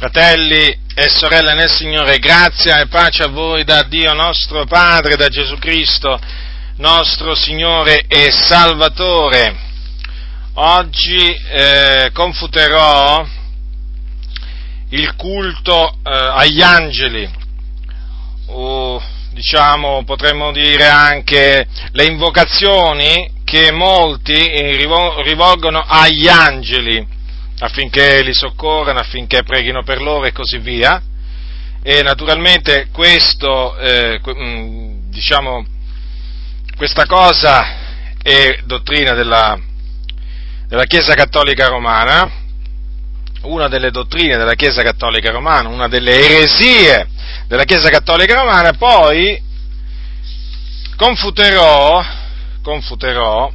Fratelli e sorelle nel Signore, grazia e pace a voi da Dio nostro Padre, da Gesù Cristo, nostro Signore e Salvatore. Oggi eh, confuterò il culto eh, agli angeli, o diciamo potremmo dire anche le invocazioni che molti rivolgono agli angeli affinché li soccorrano, affinché preghino per loro e così via. E naturalmente questo, eh, mm, diciamo, questa cosa è dottrina della, della Chiesa Cattolica Romana, una delle dottrine della Chiesa Cattolica Romana, una delle eresie della Chiesa Cattolica Romana, poi confuterò, confuterò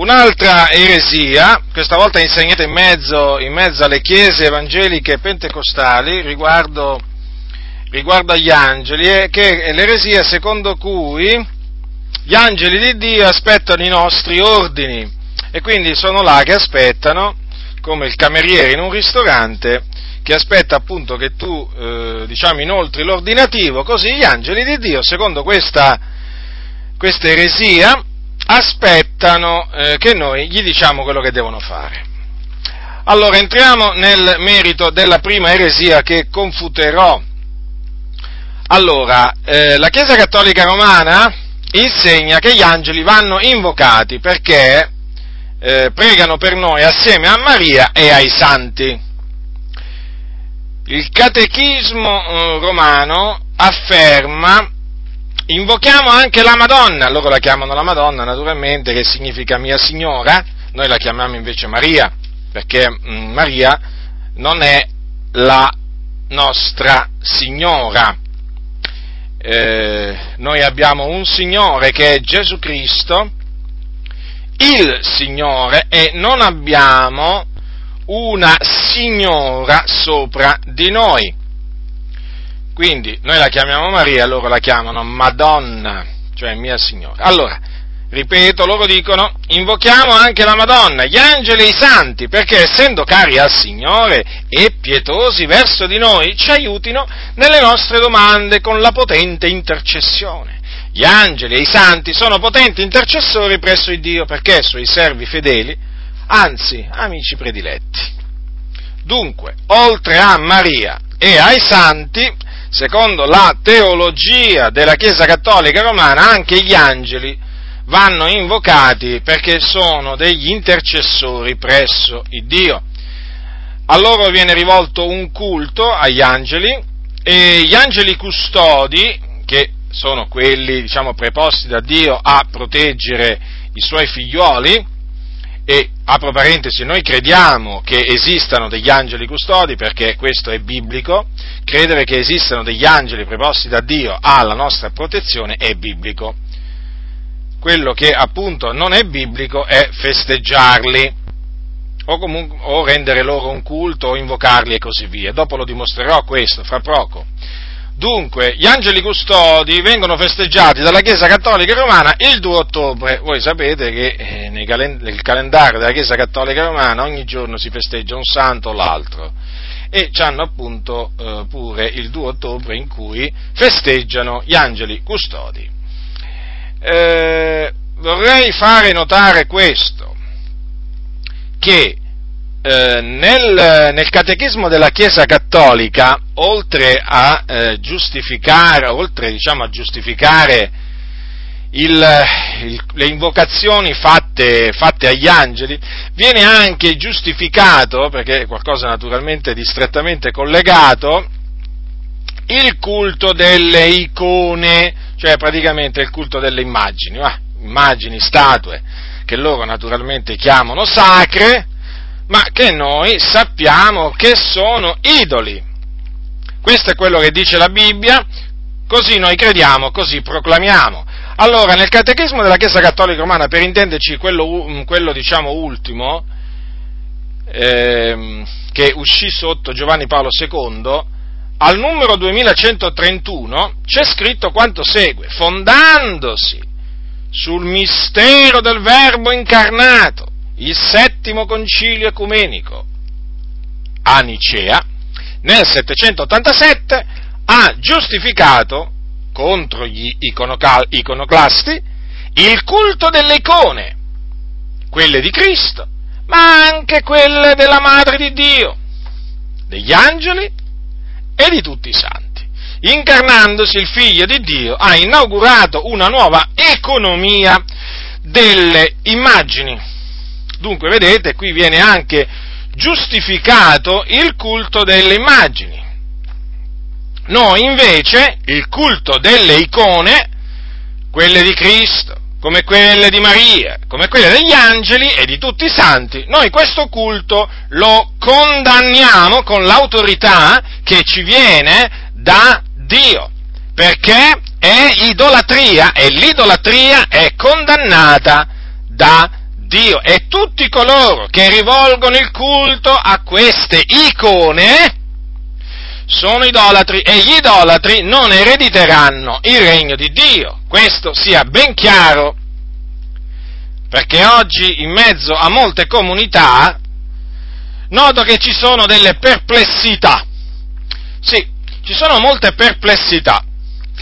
Un'altra eresia, questa volta insegnata in mezzo, in mezzo alle chiese evangeliche pentecostali riguardo, riguardo agli angeli, è che è l'eresia secondo cui gli angeli di Dio aspettano i nostri ordini e quindi sono là che aspettano, come il cameriere in un ristorante, che aspetta appunto che tu eh, diciamo inoltri l'ordinativo, così gli angeli di Dio, secondo questa, questa eresia, aspettano eh, che noi gli diciamo quello che devono fare. Allora entriamo nel merito della prima eresia che confuterò. Allora, eh, la Chiesa Cattolica Romana insegna che gli angeli vanno invocati perché eh, pregano per noi assieme a Maria e ai santi. Il catechismo eh, romano afferma Invochiamo anche la Madonna, loro la chiamano la Madonna naturalmente, che significa mia signora, noi la chiamiamo invece Maria, perché mm, Maria non è la nostra signora. Eh, noi abbiamo un Signore che è Gesù Cristo, il Signore, e non abbiamo una signora sopra di noi. Quindi noi la chiamiamo Maria, loro la chiamano Madonna, cioè mia Signora. Allora, ripeto, loro dicono, invochiamo anche la Madonna, gli angeli e i santi, perché essendo cari al Signore e pietosi verso di noi, ci aiutino nelle nostre domande con la potente intercessione. Gli angeli e i santi sono potenti intercessori presso il Dio perché sono i servi fedeli, anzi amici prediletti. Dunque, oltre a Maria e ai santi, secondo la teologia della Chiesa Cattolica Romana, anche gli angeli vanno invocati perché sono degli intercessori presso il Dio. A loro viene rivolto un culto agli angeli e gli angeli custodi, che sono quelli diciamo, preposti da Dio a proteggere i suoi figlioli, e apro parentesi, noi crediamo che esistano degli angeli custodi perché questo è biblico, credere che esistano degli angeli preposti da Dio alla nostra protezione è biblico. Quello che appunto non è biblico è festeggiarli o, comunque, o rendere loro un culto o invocarli e così via. Dopo lo dimostrerò questo fra poco. Dunque, gli angeli custodi vengono festeggiati dalla Chiesa Cattolica Romana il 2 ottobre. Voi sapete che eh, nel calendario della Chiesa Cattolica Romana ogni giorno si festeggia un santo o l'altro. E hanno appunto eh, pure il 2 ottobre in cui festeggiano gli angeli custodi. Eh, vorrei fare notare questo, che eh, nel, nel, catechismo della Chiesa Cattolica, oltre a eh, giustificare, oltre, diciamo, a giustificare il, il, le invocazioni fatte, fatte, agli angeli, viene anche giustificato, perché è qualcosa naturalmente di strettamente collegato, il culto delle icone, cioè praticamente il culto delle immagini, ah, immagini, statue, che loro naturalmente chiamano sacre, ma che noi sappiamo che sono idoli. Questo è quello che dice la Bibbia, così noi crediamo, così proclamiamo. Allora, nel catechismo della Chiesa Cattolica Romana, per intenderci quello, quello diciamo ultimo, ehm, che uscì sotto Giovanni Paolo II, al numero 2131 c'è scritto quanto segue, fondandosi sul mistero del Verbo incarnato, il settimo concilio ecumenico a Nicea nel 787 ha giustificato contro gli iconoclasti il culto delle icone, quelle di Cristo, ma anche quelle della Madre di Dio, degli angeli e di tutti i santi. Incarnandosi il Figlio di Dio ha inaugurato una nuova economia delle immagini. Dunque, vedete, qui viene anche giustificato il culto delle immagini. Noi invece il culto delle icone, quelle di Cristo, come quelle di Maria, come quelle degli angeli e di tutti i santi, noi questo culto lo condanniamo con l'autorità che ci viene da Dio, perché è idolatria e l'idolatria è condannata da Dio e tutti coloro che rivolgono il culto a queste icone sono idolatri e gli idolatri non erediteranno il regno di Dio. Questo sia ben chiaro, perché oggi in mezzo a molte comunità noto che ci sono delle perplessità. Sì, ci sono molte perplessità.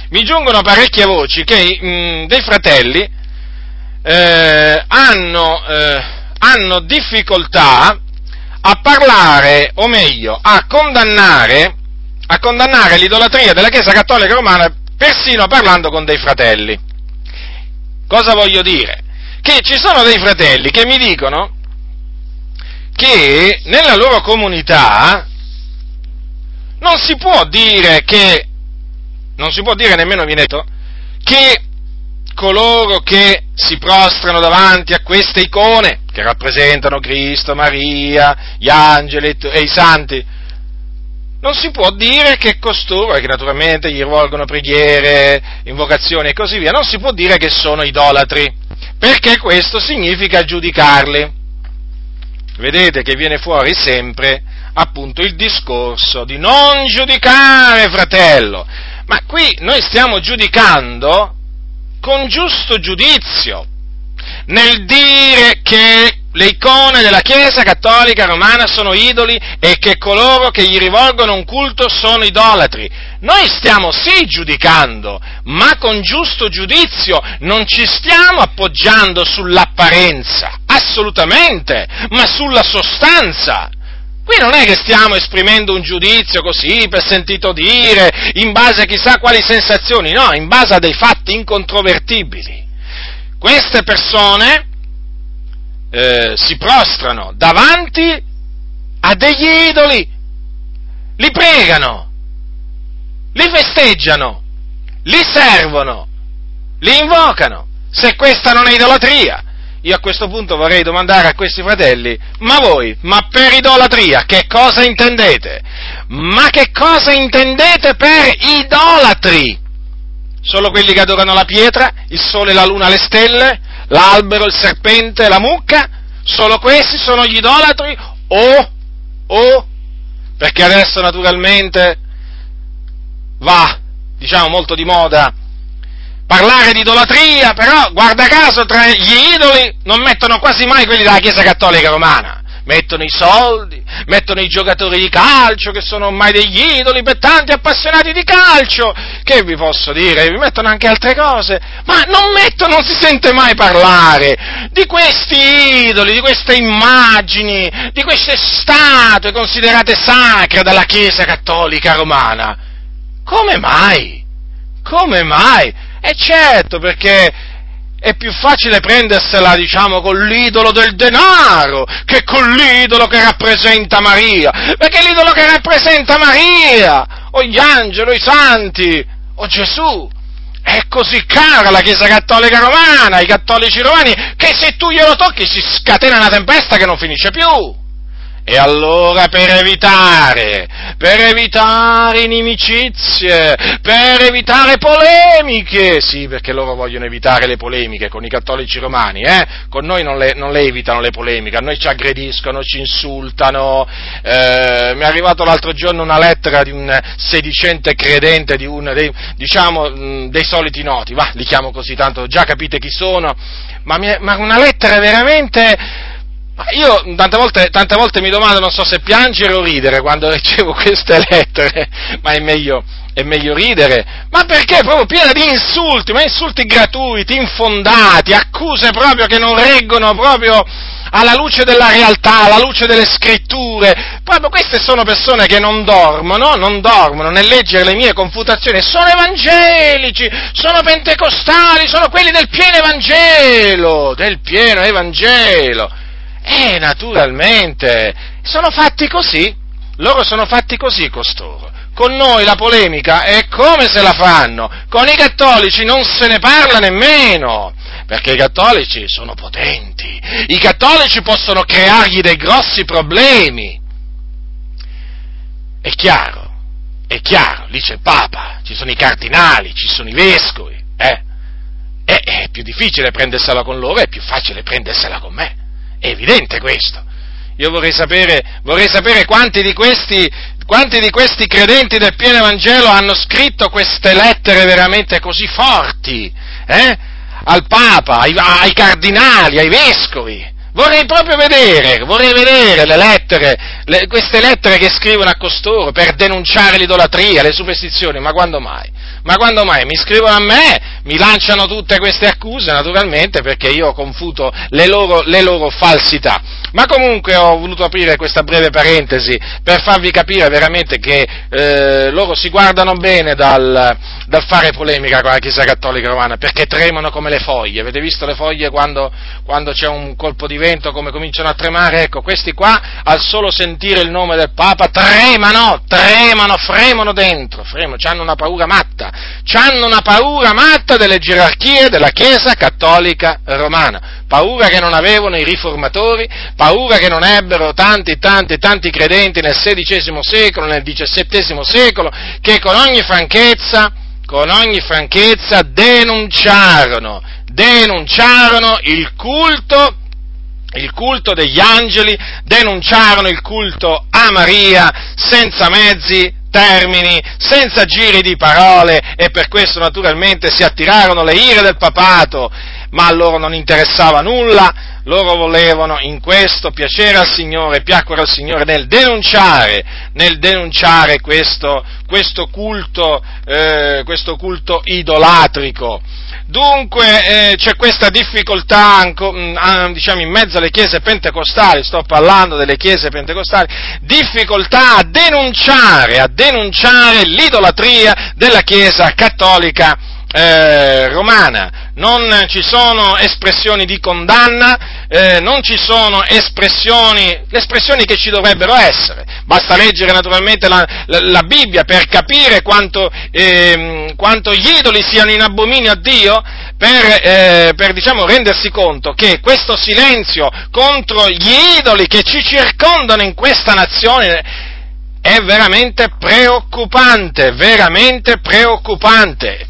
Mi giungono parecchie voci che mh, mm, dei fratelli eh, hanno, eh, hanno difficoltà a parlare, o meglio, a condannare, a condannare l'idolatria della Chiesa Cattolica Romana persino parlando con dei fratelli. Cosa voglio dire? Che ci sono dei fratelli che mi dicono che nella loro comunità non si può dire che, non si può dire nemmeno Vineto, che coloro che si prostrano davanti a queste icone, che rappresentano Cristo, Maria, gli angeli e i santi, non si può dire che costoro, che naturalmente gli rivolgono preghiere, invocazioni e così via, non si può dire che sono idolatri, perché questo significa giudicarli. Vedete che viene fuori sempre appunto il discorso di non giudicare, fratello, ma qui noi stiamo giudicando con giusto giudizio, nel dire che le icone della Chiesa cattolica romana sono idoli e che coloro che gli rivolgono un culto sono idolatri. Noi stiamo sì giudicando, ma con giusto giudizio, non ci stiamo appoggiando sull'apparenza, assolutamente, ma sulla sostanza. Qui non è che stiamo esprimendo un giudizio così per sentito dire, in base a chissà quali sensazioni, no, in base a dei fatti incontrovertibili. Queste persone eh, si prostrano davanti a degli idoli, li pregano, li festeggiano, li servono, li invocano. Se questa non è idolatria, io a questo punto vorrei domandare a questi fratelli, ma voi, ma per idolatria, che cosa intendete? Ma che cosa intendete per idolatri? Solo quelli che adorano la pietra, il sole, la luna, le stelle, l'albero, il serpente, la mucca? Solo questi sono gli idolatri? O, o, perché adesso naturalmente va, diciamo, molto di moda parlare di idolatria, però guarda caso tra gli idoli non mettono quasi mai quelli della Chiesa Cattolica Romana. Mettono i soldi, mettono i giocatori di calcio che sono ormai degli idoli per tanti appassionati di calcio. Che vi posso dire? Vi mettono anche altre cose, ma non mettono, non si sente mai parlare di questi idoli, di queste immagini, di queste statue considerate sacre dalla Chiesa Cattolica Romana. Come mai? Come mai? E certo, perché è più facile prendersela, diciamo, con l'idolo del denaro che con l'idolo che rappresenta Maria. Perché l'idolo che rappresenta Maria, o gli angeli, o i santi, o Gesù, è così cara la Chiesa Cattolica Romana, i cattolici romani, che se tu glielo tocchi si scatena una tempesta che non finisce più. E allora per evitare, per evitare inimicizie, per evitare polemiche, sì perché loro vogliono evitare le polemiche con i cattolici romani, eh? con noi non le, non le evitano le polemiche, a noi ci aggrediscono, ci insultano, eh, mi è arrivato l'altro giorno una lettera di un sedicente credente di uno dei, diciamo, dei soliti noti, va, li chiamo così tanto, già capite chi sono, ma, è, ma una lettera veramente Io tante volte, tante volte, mi domando, non so se piangere o ridere quando ricevo queste lettere, ma è meglio, è meglio ridere. Ma perché? Proprio piena di insulti, ma insulti gratuiti, infondati, accuse proprio che non reggono proprio alla luce della realtà, alla luce delle scritture. Proprio queste sono persone che non dormono, non dormono nel leggere le mie confutazioni, sono evangelici, sono pentecostali, sono quelli del pieno Evangelo, del pieno Evangelo. E naturalmente sono fatti così, loro sono fatti così costoro. Con noi la polemica è come se la fanno, con i cattolici non se ne parla nemmeno, perché i cattolici sono potenti, i cattolici possono creargli dei grossi problemi. È chiaro, è chiaro, lì c'è il Papa, ci sono i cardinali, ci sono i vescovi, eh? È, è più difficile prendersela con loro, è più facile prendersela con me. È evidente questo. Io vorrei sapere, vorrei sapere quanti, di questi, quanti di questi credenti del pieno Evangelo hanno scritto queste lettere veramente così forti, eh? Al Papa, ai, ai cardinali, ai vescovi. Vorrei proprio vedere, vorrei vedere le lettere, le, queste lettere che scrivono a costoro per denunciare l'idolatria, le superstizioni, ma quando mai? Ma quando mai? Mi scrivono a me, mi lanciano tutte queste accuse, naturalmente, perché io confuto le loro, le loro falsità. Ma comunque ho voluto aprire questa breve parentesi per farvi capire veramente che eh, loro si guardano bene dal, dal, fare polemica con la Chiesa Cattolica Romana, perché tremano come le foglie. Avete visto le foglie quando, quando c'è un colpo di vento, come cominciano a tremare? Ecco, questi qua, al solo sentire il nome del Papa, tremano, tremano, fremono dentro, fremono, hanno una paura matta, hanno una paura matta delle gerarchie della Chiesa Cattolica Romana. Paura che non avevano i riformatori, paura che non ebbero tanti, tanti, tanti credenti nel XVI secolo, nel XVII secolo, che con ogni franchezza, con ogni franchezza denunciarono, denunciarono il culto il culto degli angeli, denunciarono il culto a Maria senza mezzi, termini, senza giri di parole e per questo naturalmente si attirarono le ire del papato ma a loro non interessava nulla, loro volevano in questo piacere al Signore, piacquero al Signore nel denunciare, nel denunciare questo, questo, culto, eh, questo culto idolatrico. Dunque eh, c'è questa difficoltà mm, diciamo, in mezzo alle chiese pentecostali, sto parlando delle chiese pentecostali, difficoltà a denunciare, a denunciare l'idolatria della chiesa cattolica eh, romana, non ci sono espressioni di condanna, eh, non ci sono espressioni, le espressioni che ci dovrebbero essere. Basta leggere naturalmente la, la, la Bibbia per capire quanto, eh, quanto, gli idoli siano in abominio a Dio, per, eh, per diciamo, rendersi conto che questo silenzio contro gli idoli che ci circondano in questa nazione è veramente preoccupante, veramente preoccupante.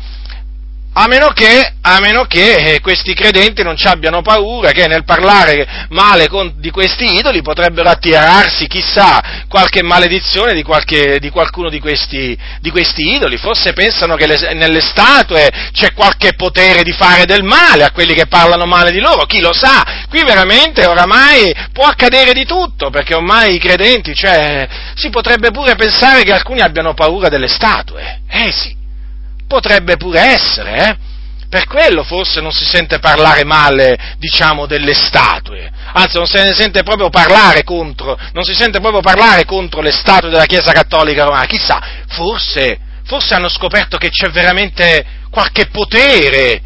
A meno che, a meno che eh, questi credenti non ci abbiano paura che nel parlare male con, di questi idoli potrebbero attirarsi, chissà, qualche maledizione di, qualche, di qualcuno di questi, di questi, idoli. Forse pensano che le, nelle statue c'è qualche potere di fare del male a quelli che parlano male di loro. Chi lo sa? Qui veramente oramai può accadere di tutto, perché ormai i credenti, cioè, si potrebbe pure pensare che alcuni abbiano paura delle statue. Eh sì Potrebbe pure essere, eh? Per quello forse non si sente parlare male, diciamo, delle statue. Anzi, non se ne sente proprio parlare contro, non si sente proprio parlare contro le statue della Chiesa Cattolica Romana. Chissà, forse, forse hanno scoperto che c'è veramente qualche potere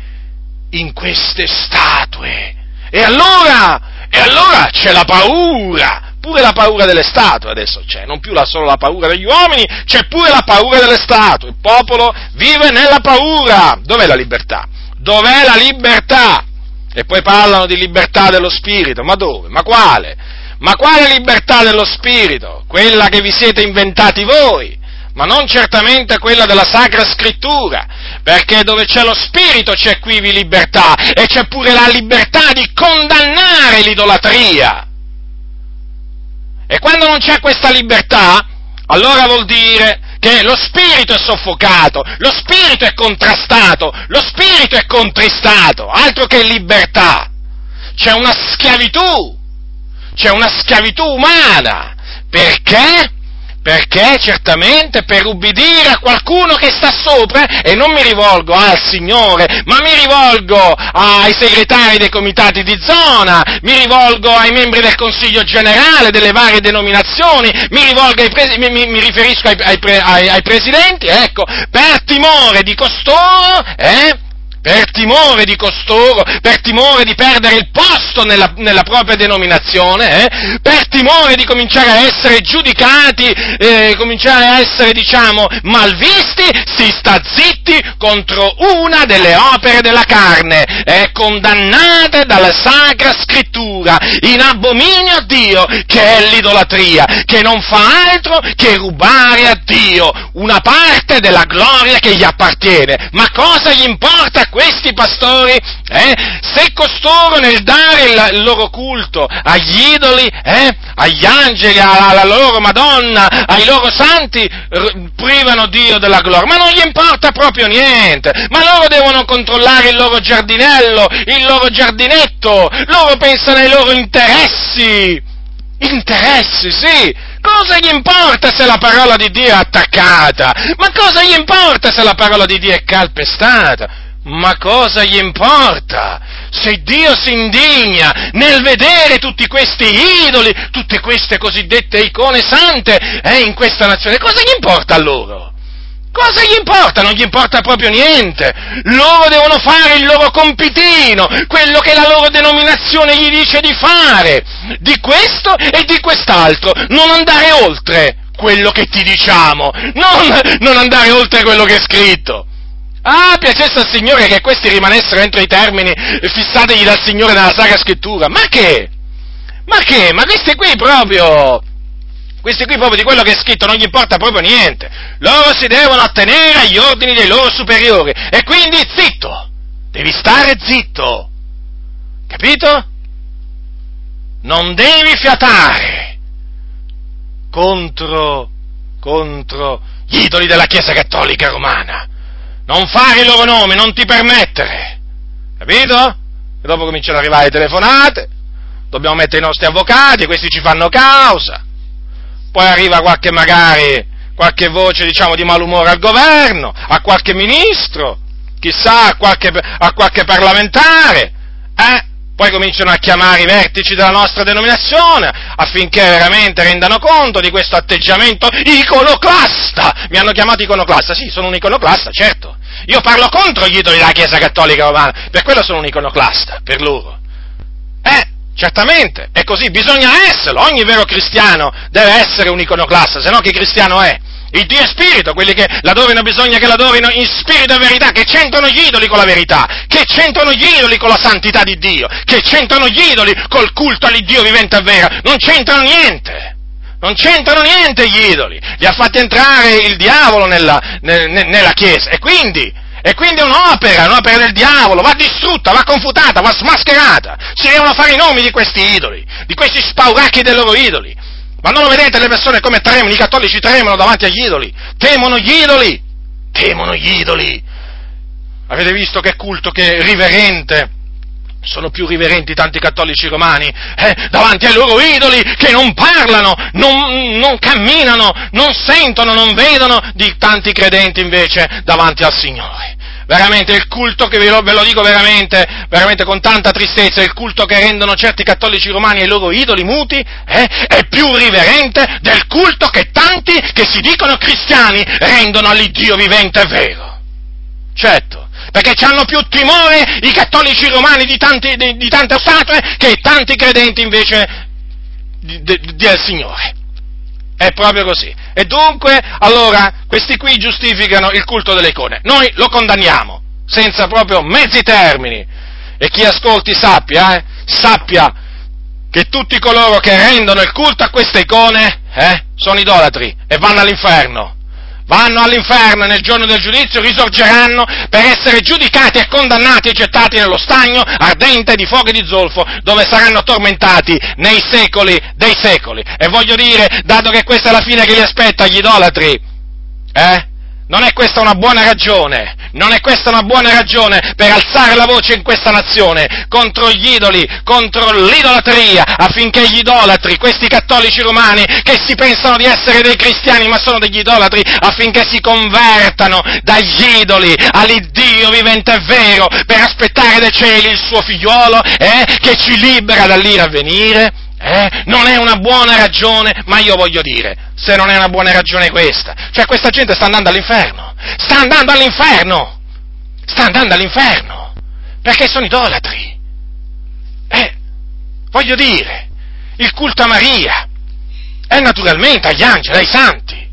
in queste statue. E allora, e allora c'è la paura, pure la paura delle statue adesso c'è, non più la, solo la paura degli uomini, c'è pure la paura delle statue. Il popolo vive nella paura. Dov'è la libertà? Dov'è la libertà? E poi parlano di libertà dello spirito, ma dove? Ma quale? Ma quale libertà dello spirito? Quella che vi siete inventati voi, ma non certamente quella della Sacra Scrittura, perché dove c'è lo spirito c'è qui libertà e c'è pure la libertà di condannare l'idolatria. E quando non c'è questa libertà, allora vuol dire che lo spirito è soffocato, lo spirito è contrastato, lo spirito è contristato, altro che libertà. C'è una schiavitù, c'è una schiavitù umana. Perché? Perché certamente per ubbidire a qualcuno che sta sopra, e non mi rivolgo al Signore, ma mi rivolgo ai segretari dei comitati di zona, mi rivolgo ai membri del Consiglio generale delle varie denominazioni, mi, ai, mi, mi, mi riferisco ai, ai, ai, presidenti, ecco, per timore di costoro, eh, per timore di costoro, per timore di perdere il posto nella, nella propria denominazione, eh, per timore di cominciare a essere giudicati, eh, cominciare a essere, diciamo, malvisti, si sta zitti contro una delle opere della carne, eh, condannate dalla Sacra Scrittura, in abominio a Dio, che è l'idolatria, che non fa altro che rubare a Dio una parte della gloria che gli appartiene. Ma cosa gli importa questi pastori, eh, se costoro nel dare il, il loro culto agli idoli, eh, agli angeli, alla loro Madonna, ai loro santi, r- privano Dio della gloria, ma non gli importa proprio niente, ma loro devono controllare il loro giardinello, il loro giardinetto, loro pensano ai loro interessi, interessi, sì, Cosa gli importa se la parola di Dio è attaccata? Ma cosa gli importa se la parola di Dio è calpestata? Ma cosa gli importa? Se Dio si indigna nel vedere tutti questi idoli, tutte queste cosiddette icone sante eh, in questa nazione, cosa gli importa a loro? Cosa gli importa? Non gli importa proprio niente. Loro devono fare il loro compitino, quello che la loro denominazione gli dice di fare, di questo e di quest'altro, non andare oltre quello che ti diciamo, non, non andare oltre quello che è scritto. Ah, piacesse al Signore che questi rimanessero entro i termini fissategli dal Signore nella Sacra Scrittura. Ma che? Ma che? Ma questi qui proprio, questi qui proprio di quello che è scritto non gli importa proprio niente. Loro si devono attenere agli ordini dei loro superiori. E quindi zitto! Devi stare zitto! Capito? Non devi fiatare contro, contro gli idoli della Chiesa Cattolica Romana non fare il loro nome, non ti permettere, capito? E dopo cominciano ad arrivare le telefonate, dobbiamo mettere i nostri avvocati questi ci fanno causa, poi arriva qualche magari, qualche voce diciamo di malumore al governo, a qualche ministro, chissà, a qualche, a qualche parlamentare, eh? Poi cominciano a chiamare i vertici della nostra denominazione affinché veramente rendano conto di questo atteggiamento iconoclasta. Mi hanno chiamato iconoclasta, sì, sono un iconoclasta, certo. Io parlo contro gli idoli della Chiesa Cattolica Romana, per quello sono un iconoclasta, per loro. Eh, certamente, è così, bisogna esserlo, ogni vero cristiano deve essere un iconoclasta, se no che cristiano è? Il Dio è spirito, quelli che l'adorino bisogna che l'adorino in spirito e verità, che c'entrano gli idoli con la verità, che c'entrano gli idoli con la santità di Dio, che c'entrano gli idoli col culto all'Iddio vivente e vero, non c'entrano niente. Non c'entrano niente gli idoli, li ha fatti entrare il diavolo nella, ne, nella Chiesa e quindi, e quindi è un'opera, un'opera del diavolo, va distrutta, va confutata, va smascherata. Si devono fare i nomi di questi idoli, di questi spauracchi dei loro idoli. Ma non lo vedete le persone come tremano, i cattolici tremano davanti agli idoli, temono gli idoli, temono gli idoli. Avete visto che culto, che riverente, sono più riverenti tanti cattolici romani eh, davanti ai loro idoli che non parlano, non, non, camminano, non sentono, non vedono di tanti credenti invece davanti al Signore veramente il culto che ve lo, ve lo dico veramente, veramente con tanta tristezza, il culto che rendono certi cattolici romani ai loro idoli muti, eh, è più riverente del culto che tanti che si dicono cristiani rendono all'Iddio vivente e vero. Certo, perché hanno più timore i cattolici romani di, tanti, di, di tante statue che tanti credenti invece del Signore. È proprio così. E dunque, allora, questi qui giustificano il culto delle icone. Noi lo condanniamo, senza proprio mezzi termini. E chi ascolti sappia, eh, sappia che tutti coloro che rendono il culto a queste icone, eh, sono idolatri e vanno all'inferno vanno all'inferno nel giorno del giudizio risorgeranno per essere giudicati e condannati e gettati nello stagno ardente di fuoco e di zolfo, dove saranno tormentati nei secoli dei secoli. E voglio dire, dato che questa è la fine che li aspetta agli idolatri, eh? Non è questa una buona ragione? Non è questa una buona ragione per alzare la voce in questa nazione contro gli idoli, contro l'idolatria, affinché gli idolatri, questi cattolici romani che si pensano di essere dei cristiani ma sono degli idolatri, affinché si convertano dagli idoli all'Iddio vivente e vero per aspettare dai cieli il suo figliuolo eh, che ci libera dall'ira a venire? Eh? Non è una buona ragione, ma io voglio dire, se non è una buona ragione questa, cioè questa gente sta andando all'inferno, sta andando all'inferno, sta andando all'inferno, perché sono idolatri. Eh, voglio dire, il culto a Maria è naturalmente agli angeli, ai santi,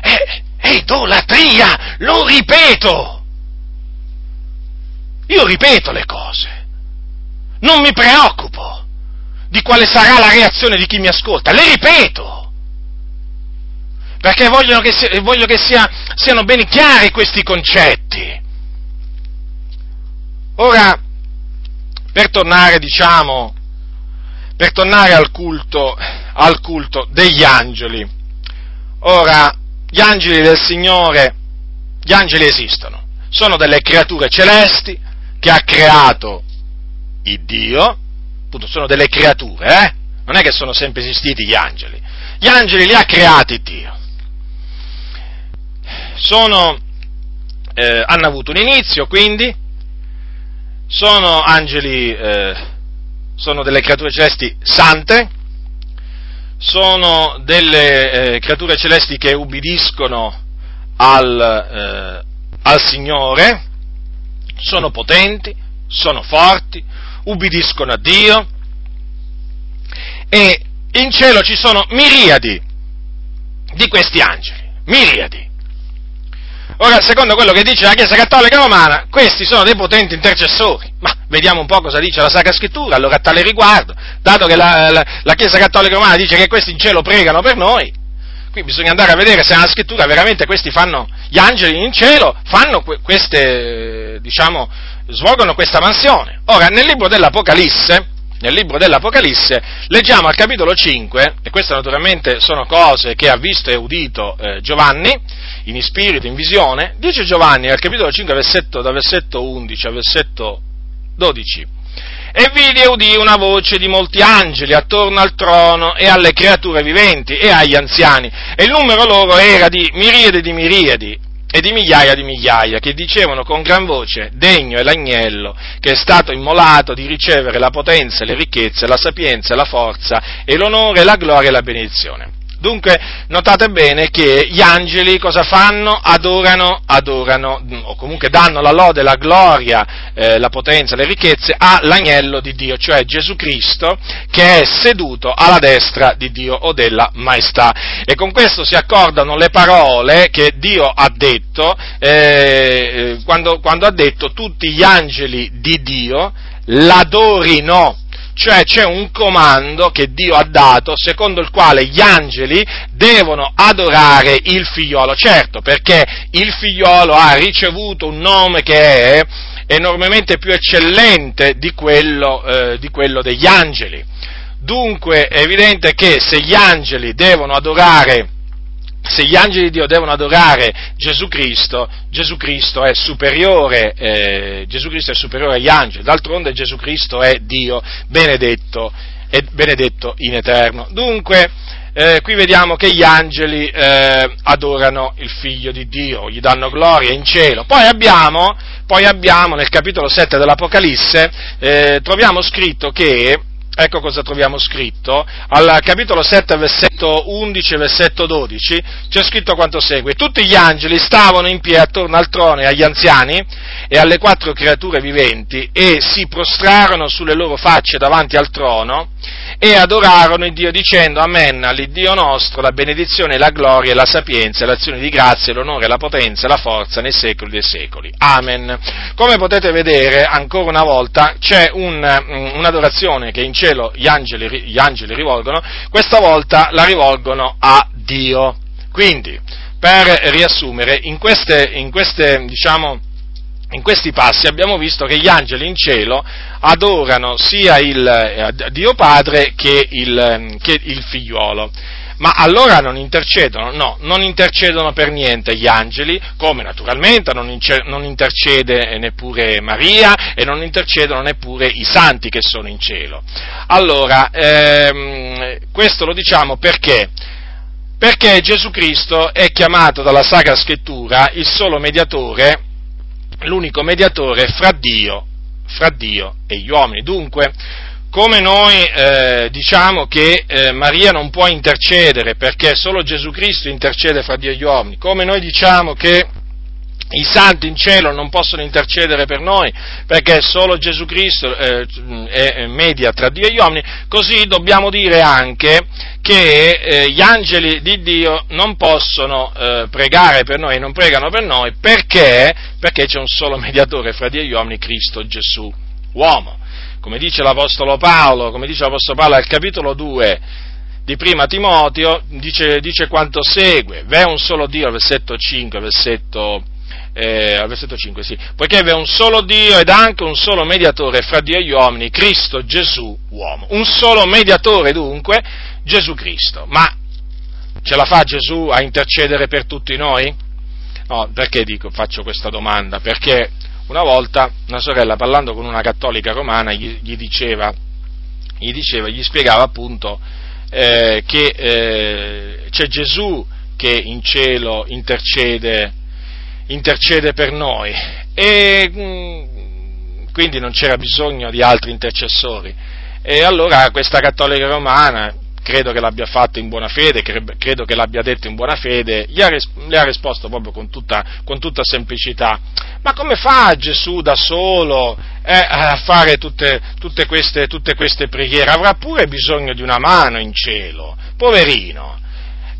è, è idolatria, lo ripeto. Io ripeto le cose, non mi preoccupo di quale sarà la reazione di chi mi ascolta. Le ripeto, perché voglio che, sia, voglio che sia, siano ben chiari questi concetti. Ora, per tornare, diciamo, per tornare al culto, al culto degli angeli. Ora, gli angeli del Signore, gli angeli esistono, sono delle creature celesti che ha creato il Dio, appunto sono delle creature, eh? non è che sono sempre esistiti gli angeli, gli angeli li ha creati Dio, sono, eh, hanno avuto un inizio, quindi sono angeli, eh, sono delle creature celesti sante, sono delle eh, creature celesti che ubbidiscono al, eh, al Signore, sono potenti, sono forti, ubbidiscono a Dio e in cielo ci sono miriadi di questi angeli, miriadi. Ora, secondo quello che dice la Chiesa Cattolica Romana, questi sono dei potenti intercessori, ma vediamo un po' cosa dice la Sacra Scrittura allora a tale riguardo, dato che la, la, la Chiesa Cattolica Romana dice che questi in cielo pregano per noi, qui bisogna andare a vedere se nella Scrittura veramente questi fanno, gli angeli in cielo fanno queste, diciamo, svolgono questa mansione. Ora, nel libro dell'Apocalisse, nel libro dell'Apocalisse, leggiamo al capitolo 5, e queste naturalmente sono cose che ha visto e udito eh, Giovanni, in spirito, in visione, dice Giovanni al capitolo 5, versetto, da versetto 11 al versetto 12, e vidi e udì una voce di molti angeli attorno al trono e alle creature viventi e agli anziani, e il numero loro era di miriadi di miriadi e di migliaia di migliaia, che dicevano con gran voce, degno è l'agnello che è stato immolato di ricevere la potenza, le ricchezze, la sapienza, la forza e l'onore, la gloria e la benedizione. Dunque, notate bene che gli angeli cosa fanno? Adorano, adorano, o comunque danno la lode, la gloria, eh, la potenza, le ricchezze all'agnello di Dio, cioè Gesù Cristo, che è seduto alla destra di Dio o della maestà. E con questo si accordano le parole che Dio ha detto, eh, quando, quando ha detto tutti gli angeli di Dio l'adorino cioè c'è un comando che Dio ha dato secondo il quale gli angeli devono adorare il figliolo, certo perché il figliolo ha ricevuto un nome che è enormemente più eccellente di quello, eh, di quello degli angeli. Dunque è evidente che se gli angeli devono adorare se gli angeli di Dio devono adorare Gesù Cristo, Gesù Cristo è superiore, eh, Cristo è superiore agli angeli, d'altronde Gesù Cristo è Dio benedetto e benedetto in eterno. Dunque, eh, qui vediamo che gli angeli eh, adorano il figlio di Dio, gli danno gloria in cielo. Poi abbiamo, poi abbiamo nel capitolo 7 dell'Apocalisse, eh, troviamo scritto che Ecco cosa troviamo scritto. Al capitolo 7, versetto 11 e versetto 12 c'è scritto quanto segue. Tutti gli angeli stavano in piedi attorno al trono e agli anziani e alle quattro creature viventi e si prostrarono sulle loro facce davanti al trono e adorarono il Dio dicendo Amen all'Iddio nostro, la benedizione, la gloria, la sapienza, l'azione di grazia, l'onore, la potenza, la forza nei secoli dei secoli. Amen. Come potete vedere, ancora una volta, c'è un, mm, un'adorazione che in cielo gli angeli, gli angeli rivolgono, questa volta la rivolgono a Dio. Quindi, per riassumere, in queste, in queste diciamo, in questi passi abbiamo visto che gli angeli in cielo adorano sia il, eh, Dio Padre che il, che il figliuolo. Ma allora non intercedono? No, non intercedono per niente gli angeli, come naturalmente non intercede neppure Maria e non intercedono neppure i santi che sono in cielo. Allora, ehm, questo lo diciamo perché? Perché Gesù Cristo è chiamato dalla Sacra Scrittura il solo mediatore, l'unico mediatore fra Dio, fra Dio e gli uomini. Dunque, come noi eh, diciamo che eh, Maria non può intercedere perché solo Gesù Cristo intercede fra Dio e gli uomini, come noi diciamo che i santi in cielo non possono intercedere per noi perché solo Gesù Cristo eh, è media tra Dio e gli uomini, così dobbiamo dire anche che eh, gli angeli di Dio non possono eh, pregare per noi, non pregano per noi perché? perché c'è un solo mediatore fra Dio e gli uomini, Cristo Gesù, uomo. Come dice l'Apostolo Paolo, come dice l'Apostolo Paolo al capitolo 2 di prima Timoteo, dice, dice quanto segue, v'è un solo Dio, versetto 5, versetto eh, al versetto 5, sì, poiché vi è un solo Dio ed anche un solo mediatore fra Dio e gli uomini, Cristo Gesù uomo. Un solo mediatore dunque, Gesù Cristo. Ma ce la fa Gesù a intercedere per tutti noi? No, perché dico, faccio questa domanda? Perché una volta una sorella parlando con una cattolica romana gli, gli, diceva, gli, diceva, gli spiegava appunto eh, che eh, c'è Gesù che in cielo intercede intercede per noi e mm, quindi non c'era bisogno di altri intercessori. E allora questa cattolica romana, credo che l'abbia fatto in buona fede, credo che l'abbia detto in buona fede, gli ha, le ha risposto proprio con tutta, con tutta, semplicità. Ma come fa Gesù da solo eh, a fare tutte, tutte, queste, tutte, queste, preghiere? Avrà pure bisogno di una mano in cielo, poverino.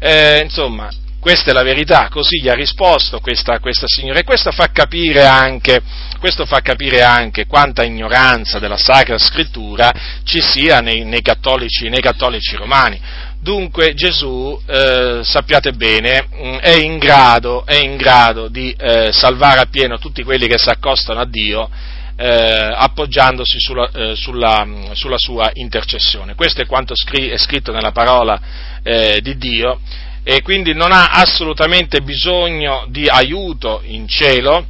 Eh, insomma, questa è la verità, così gli ha risposto questa, questa signora e questo fa, anche, questo fa capire anche, quanta ignoranza della Sacra Scrittura ci sia nei, nei, cattolici, nei cattolici, romani. Dunque Gesù, eh, sappiate bene, mm, è in grado, è in grado di eh, salvare appieno tutti quelli che si accostano a Dio eh, appoggiandosi sulla, eh, sulla, sulla, sua intercessione. Questo è quanto è scritto nella parola eh, di Dio e quindi non ha assolutamente bisogno di aiuto in cielo,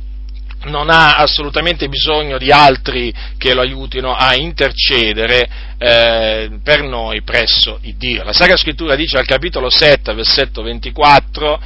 non ha assolutamente bisogno di altri che lo aiutino a intercedere eh, per noi presso il Dio. La Sacra Scrittura dice al capitolo 7, versetto 24,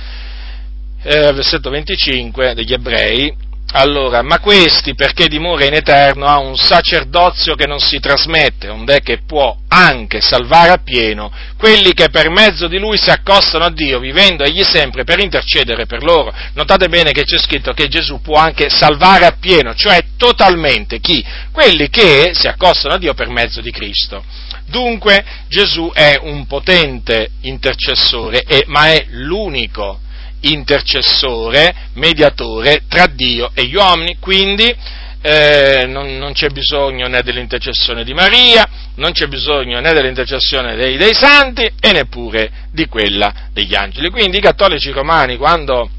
eh, versetto 25 degli Ebrei, allora, ma questi, perché dimora in eterno, ha un sacerdozio che non si trasmette, onde che può anche salvare appieno quelli che per mezzo di lui si accostano a Dio, vivendo egli sempre per intercedere per loro. Notate bene che c'è scritto che Gesù può anche salvare appieno, cioè totalmente chi? Quelli che si accostano a Dio per mezzo di Cristo. Dunque Gesù è un potente intercessore, ma è l'unico intercessore, mediatore tra Dio e gli uomini, quindi eh, non, non, c'è bisogno né dell'intercessione di Maria, non c'è bisogno né dell'intercessione dei, dei santi e neppure di quella degli angeli. Quindi i cattolici romani quando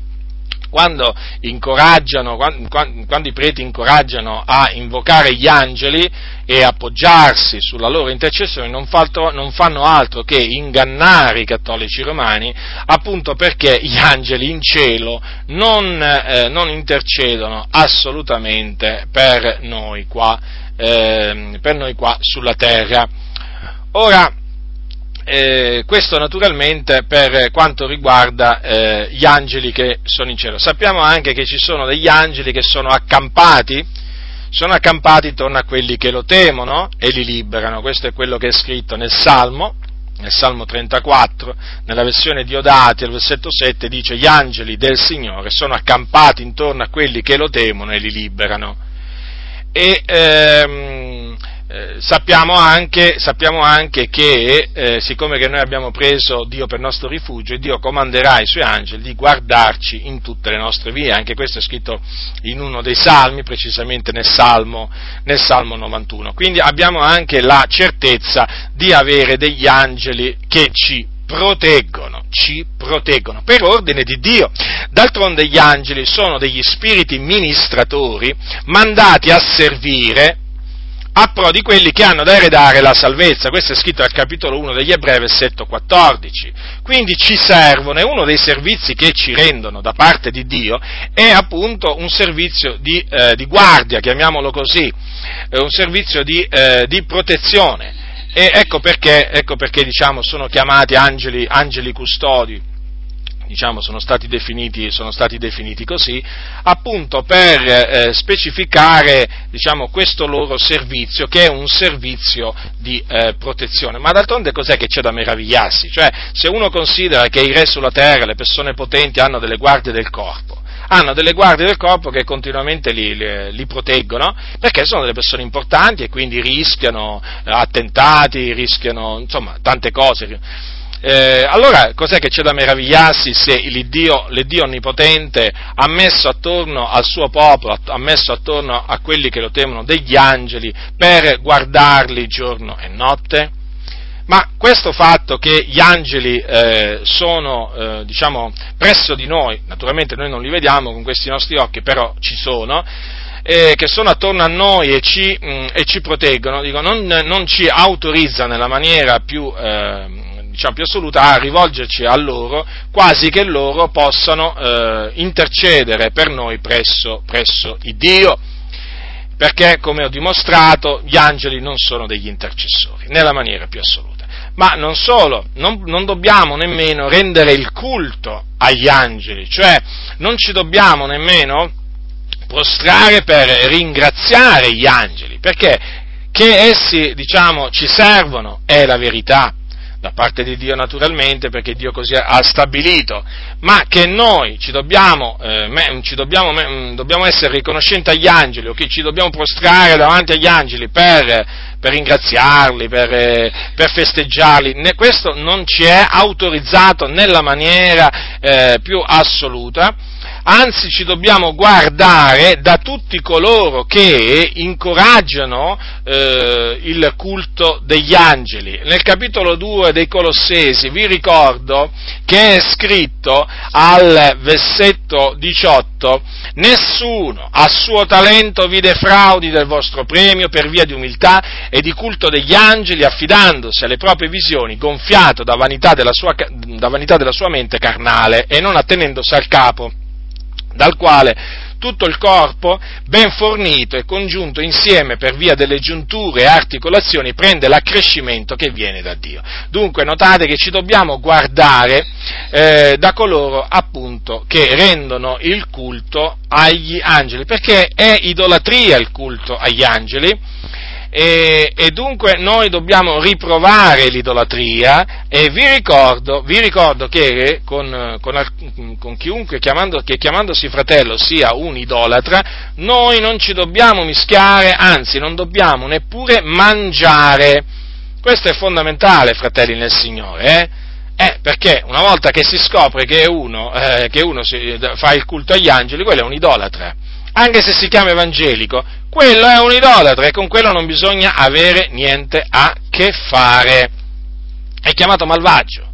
quando, quando, i preti incoraggiano a invocare gli angeli e appoggiarsi sulla loro intercessione, non fanno altro che ingannare i cattolici romani, appunto perché gli angeli in cielo non, eh, non intercedono assolutamente per noi qua, eh, per noi qua sulla terra. Ora, eh, questo naturalmente per quanto riguarda eh, gli angeli che sono in cielo. Sappiamo anche che ci sono degli angeli che sono accampati, sono accampati intorno a quelli che lo temono e li liberano. Questo è quello che è scritto nel Salmo, nel Salmo 34, nella versione di Odati, al versetto 7, dice gli angeli del Signore sono accampati intorno a quelli che lo temono e li liberano. E, ehm, eh, sappiamo, anche, sappiamo, anche, che, eh, siccome che noi abbiamo preso Dio per nostro rifugio, Dio comanderà ai suoi angeli di guardarci in tutte le nostre vie, anche questo è scritto in uno dei salmi, precisamente nel Salmo, nel salmo 91. Quindi abbiamo anche la certezza di avere degli angeli che ci proteggono, ci proteggono per ordine di Dio. D'altronde gli angeli sono degli spiriti ministratori mandati a servire a pro di quelli che hanno da eredare la salvezza. Questo è scritto al capitolo 1 degli Ebrei, versetto 14. Quindi ci servono, è uno dei servizi che ci rendono da parte di Dio, è appunto un servizio di, eh, di guardia, chiamiamolo così, eh, un servizio di, eh, di protezione. E ecco perché, ecco perché diciamo, sono chiamati angeli, angeli custodi diciamo, sono, stati definiti, sono stati definiti così, appunto per eh, specificare diciamo, questo loro servizio, che è un servizio di eh, protezione. Ma d'altronde cos'è che c'è da meravigliarsi? Cioè, se uno considera che i re sulla terra, le persone potenti, hanno delle guardie del corpo, hanno delle guardie del corpo che continuamente li, li, li, proteggono perché sono delle persone importanti e quindi rischiano eh, attentati, rischiano insomma tante cose eh, allora cos'è che c'è da meravigliarsi se l'Iddio, l'Iddio onnipotente ha messo attorno al suo popolo, ha messo attorno a quelli che lo temono degli angeli per guardarli giorno e notte? Ma questo fatto che gli angeli eh, sono, eh, diciamo, presso di noi, naturalmente noi non li vediamo con questi nostri occhi, però ci sono, eh, che sono attorno a noi e ci, mh, mm, e ci proteggono, dico, non, non, ci autorizza nella maniera più, eh, diciamo, più assoluta a rivolgerci a loro, quasi che loro possano eh, intercedere per noi presso, presso il Dio, perché, come ho dimostrato, gli angeli non sono degli intercessori, nella maniera più assoluta. Ma non solo, non, non dobbiamo nemmeno rendere il culto agli angeli, cioè non ci dobbiamo nemmeno prostrare per ringraziare gli angeli, perché che essi, diciamo, ci servono è la verità, da parte di Dio naturalmente, perché Dio così ha stabilito, ma che noi ci dobbiamo, eh, me, ci dobbiamo, me, mm, dobbiamo, essere riconoscenti agli angeli o che ci dobbiamo prostrare davanti agli angeli per, per ringraziarli, per, eh, per festeggiarli, né, questo non ci è autorizzato nella maniera eh, più assoluta anzi ci dobbiamo guardare da tutti coloro che incoraggiano eh, il culto degli angeli. Nel capitolo 2 dei Colossesi vi ricordo che è scritto al versetto 18, nessuno a suo talento vi defraudi del vostro premio per via di umiltà e di culto degli angeli, affidandosi alle proprie visioni, gonfiato da vanità della sua, da vanità della sua mente carnale e non attenendosi al capo dal quale tutto il corpo, ben fornito e congiunto insieme per via delle giunture e articolazioni, prende l'accrescimento che viene da Dio. Dunque notate che ci dobbiamo guardare eh, da coloro appunto che rendono il culto agli angeli, perché è idolatria il culto agli angeli e, e, dunque noi dobbiamo riprovare l'idolatria e vi ricordo, vi ricordo che con, con, con chiunque chiamando, che chiamandosi fratello sia un idolatra, noi non ci dobbiamo mischiare, anzi non dobbiamo neppure mangiare. Questo è fondamentale, fratelli nel Signore. Eh? Eh, perché una volta che si scopre che uno, eh, che uno si, fa il culto agli angeli, quello è un idolatra anche se si chiama evangelico, quello è un idolatra e con quello non bisogna avere niente a che fare. È chiamato malvagio,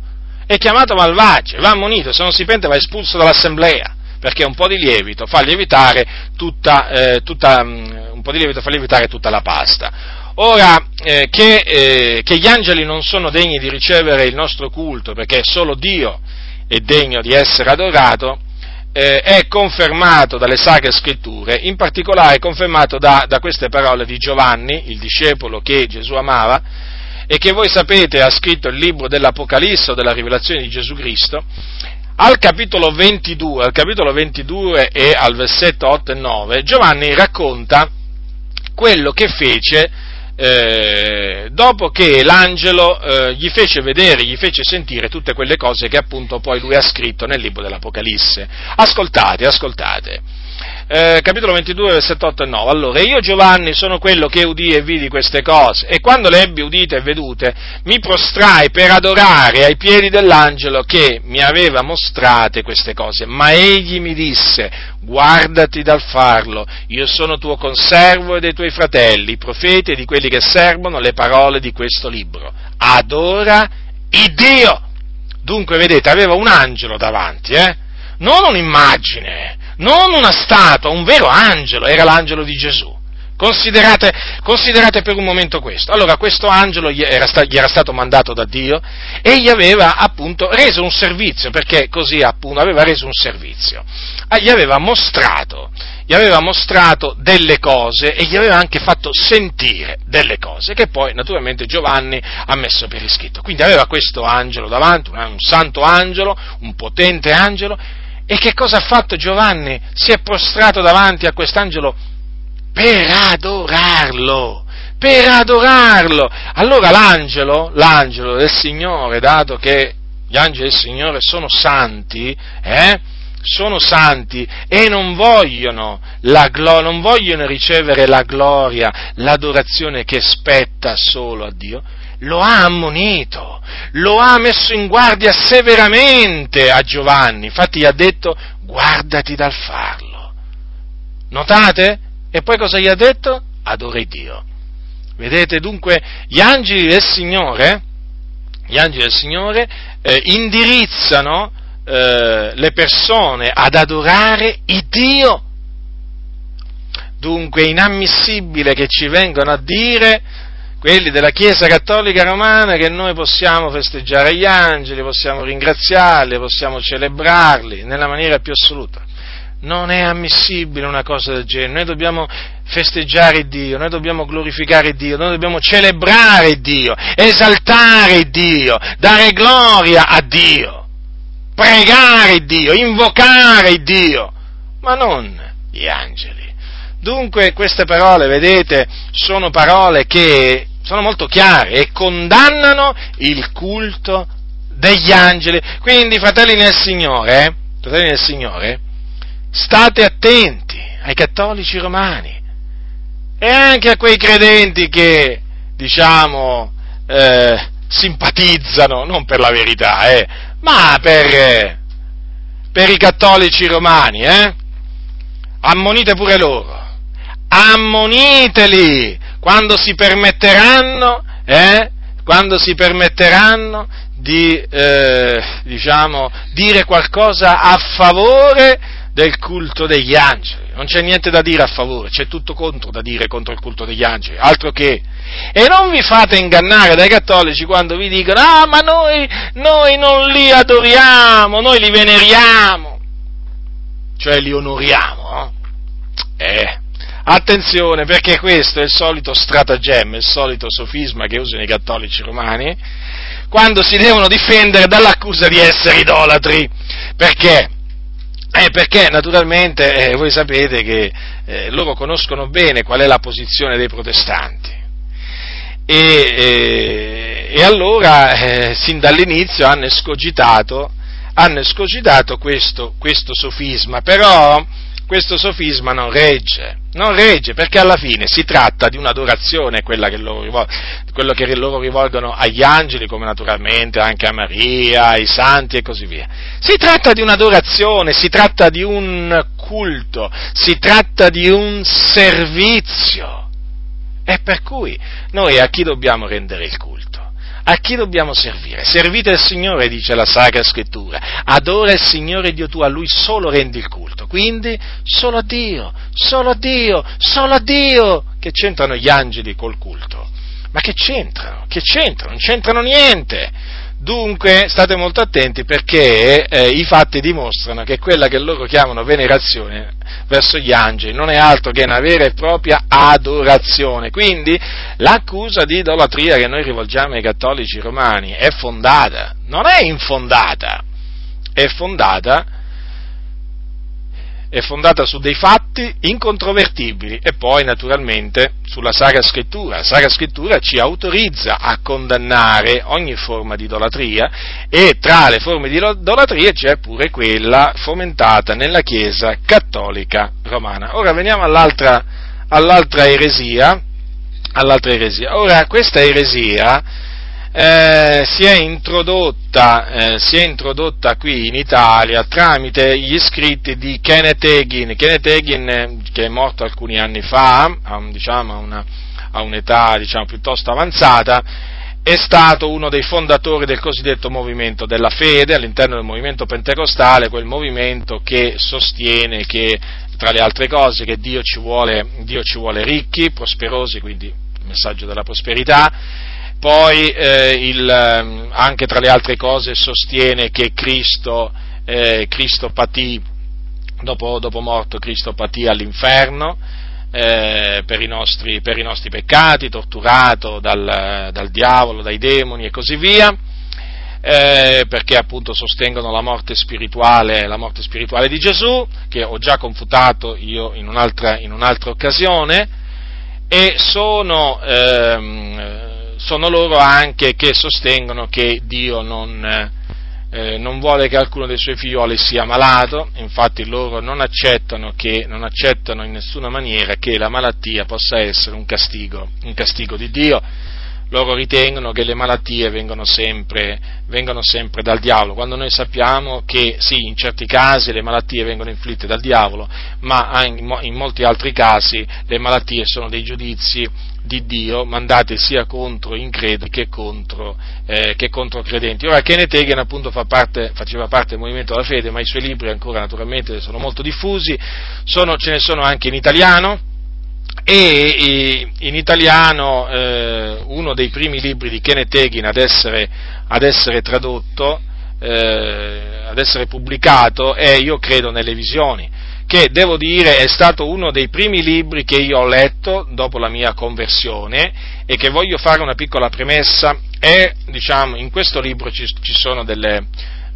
è chiamato malvagio, va ammonito, se non si pente va espulso dall'assemblea, perché un po' di lievito fa lievitare tutta, eh, tutta, um, lievito fa lievitare tutta la pasta. Ora, eh, che, eh, che gli angeli non sono degni di ricevere il nostro culto, perché solo Dio è degno di essere adorato, eh, è confermato dalle sacre scritture, in particolare è confermato da, da queste parole di Giovanni, il discepolo che Gesù amava, e che voi sapete ha scritto il libro dell'Apocalisse o della rivelazione di Gesù Cristo, al capitolo 22, al capitolo 22 e al versetto 8 e 9, Giovanni racconta quello che fece eh, dopo che l'angelo eh, gli fece vedere, gli fece sentire tutte quelle cose che appunto poi lui ha scritto nel libro dell'Apocalisse. Ascoltate, ascoltate eh, capitolo 22, versetto 8 e 9. Allora, io Giovanni sono quello che udì e vidi queste cose, e quando le ebbi udite e vedute, mi prostrai per adorare ai piedi dell'angelo che mi aveva mostrate queste cose. Ma egli mi disse, guardati dal farlo, io sono tuo conservo e dei tuoi fratelli, profeti e di quelli che servono le parole di questo libro. Adora il Dio! Dunque, vedete, aveva un angelo davanti, eh? Non un'immagine, non una statua, un vero angelo, era l'angelo di Gesù. Considerate, considerate, per un momento questo. Allora, questo angelo gli era, sta, gli era, stato mandato da Dio e gli aveva appunto reso un servizio, perché così appunto aveva reso un servizio. Ah, gli aveva mostrato, gli aveva mostrato delle cose e gli aveva anche fatto sentire delle cose che poi naturalmente Giovanni ha messo per iscritto. Quindi aveva questo angelo davanti, un, un santo angelo, un potente angelo, e che cosa ha fatto Giovanni? Si è prostrato davanti a quest'angelo per adorarlo, per adorarlo. Allora l'angelo, l'angelo del Signore, dato che gli angeli del Signore sono santi, eh, sono santi e non vogliono, la, non vogliono ricevere la gloria, l'adorazione che spetta solo a Dio, lo ha ammonito, lo ha messo in guardia severamente a Giovanni, infatti gli ha detto guardati dal farlo. Notate? E poi cosa gli ha detto? Adori Dio. Vedete dunque gli angeli del Signore, gli angeli del Signore eh, indirizzano eh, le persone ad adorare il Dio. Dunque è inammissibile che ci vengano a dire quelli della Chiesa Cattolica Romana che noi possiamo festeggiare gli angeli, possiamo ringraziarli, possiamo celebrarli nella maniera più assoluta. Non è ammissibile una cosa del genere, noi dobbiamo festeggiare Dio, noi dobbiamo glorificare Dio, noi dobbiamo celebrare Dio, esaltare Dio, dare gloria a Dio, pregare Dio, invocare Dio, ma non gli angeli. Dunque queste parole, vedete, sono parole che sono molto chiare e condannano il culto degli angeli. Quindi, fratelli nel Signore, fratelli nel Signore, state attenti ai cattolici romani e anche a quei credenti che, diciamo, eh, simpatizzano, non per la verità, eh, ma per, per, i cattolici romani, eh? ammonite pure loro, ammoniteli quando si permetteranno, eh, quando si permetteranno di, eh, diciamo, dire qualcosa a favore del culto degli angeli. Non c'è niente da dire a favore, c'è tutto contro da dire contro il culto degli angeli, altro che. E non vi fate ingannare dai cattolici quando vi dicono, ah ma noi, noi non li adoriamo, noi li veneriamo, cioè li onoriamo. Eh, eh attenzione perché questo è il solito stratagemma, il solito sofisma che usano i cattolici romani quando si devono difendere dall'accusa di essere idolatri. Perché? Eh, perché naturalmente eh, voi sapete che eh, loro conoscono bene qual è la posizione dei protestanti e, eh, e allora eh, sin dall'inizio hanno escogitato, hanno escogitato questo, questo sofisma, però questo sofisma non regge, non regge perché alla fine si tratta di un'adorazione, quella che loro, quello che loro rivolgono agli angeli, come naturalmente anche a Maria, ai santi e così via. Si tratta di un'adorazione, si tratta di un culto, si tratta di un servizio. E per cui noi a chi dobbiamo rendere il culto? A chi dobbiamo servire? Servite il Signore, dice la Sacra Scrittura. Adora il Signore Dio tuo, a Lui solo rendi il culto. Quindi solo a Dio, solo a Dio, solo a Dio. Che c'entrano gli angeli col culto? Ma che c'entrano? Che c'entrano? Non c'entrano niente. Dunque state molto attenti perché eh, i fatti dimostrano che quella che loro chiamano venerazione verso gli angeli non è altro che una vera e propria adorazione. Quindi l'accusa di idolatria che noi rivolgiamo ai cattolici romani è fondata, non è infondata, è fondata è fondata su dei fatti incontrovertibili e poi naturalmente sulla Sacra Scrittura. La Sacra Scrittura ci autorizza a condannare ogni forma di idolatria e tra le forme di idolatria c'è pure quella fomentata nella Chiesa cattolica romana. Ora veniamo all'altra, all'altra eresia. All'altra eresia. Ora, questa eresia eh, si, è eh, si, è introdotta, qui in Italia tramite gli scritti di Kenneth Hagin. Kenneth Hagin, eh, che è morto alcuni anni fa, a, diciamo, una, a un'età diciamo, piuttosto avanzata, è stato uno dei fondatori del cosiddetto movimento della fede all'interno del movimento pentecostale, quel movimento che sostiene che tra le altre cose, che Dio ci vuole, Dio ci vuole ricchi, prosperosi, quindi il messaggio della prosperità, poi eh, il, ehm, anche tra le altre cose sostiene che Cristo, eh, Cristo patì, dopo, dopo, morto Cristo patì all'inferno eh, per, i nostri, per, i nostri, peccati, torturato dal, dal diavolo, dai demoni e così via eh, perché appunto sostengono la morte, la morte spirituale, di Gesù, che ho già confutato io in un'altra, in un'altra occasione, e sono, ehm, sono, loro anche che sostengono che Dio non, eh, non, vuole che alcuno dei suoi figlioli sia malato, infatti loro non accettano, che, non accettano in nessuna maniera che la malattia possa essere un castigo, un castigo di Dio. Loro ritengono che le malattie vengono sempre, vengono sempre, dal diavolo, quando noi sappiamo che sì, in certi casi le malattie vengono inflitte dal diavolo, ma in molti altri casi le malattie sono dei giudizi di Dio mandati sia contro increduli che contro, eh, che contro credenti. Ora Kenneth Hagen appunto fa parte, faceva parte del movimento della fede, ma i suoi libri ancora naturalmente sono molto diffusi, sono, ce ne sono anche in italiano, e in italiano eh, uno dei primi libri di Kenneth Hagin ad essere, ad essere tradotto, eh, ad essere pubblicato è Io credo nelle visioni, che devo dire è stato uno dei primi libri che io ho letto dopo la mia conversione e che voglio fare una piccola premessa, è, diciamo, in questo libro ci, ci sono delle,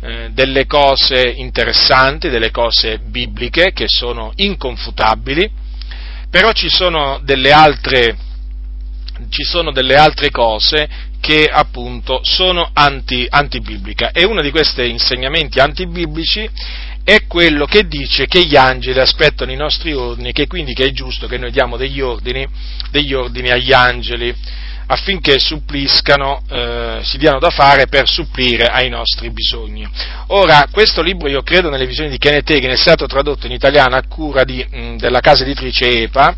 eh, delle cose interessanti, delle cose bibliche che sono inconfutabili, però ci sono delle altre, ci sono delle altre cose che appunto sono anti, antibibliche e uno di questi insegnamenti antibiblici è quello che dice che gli angeli aspettano i nostri ordini, che quindi che è giusto che noi diamo degli ordini, degli ordini agli angeli affinché suppliscano, eh, si diano da fare per supplire ai nostri bisogni. Ora, questo libro, io credo, nelle visioni di Kenneth Hagin, è stato tradotto in italiano a cura di, mh, della casa editrice EPA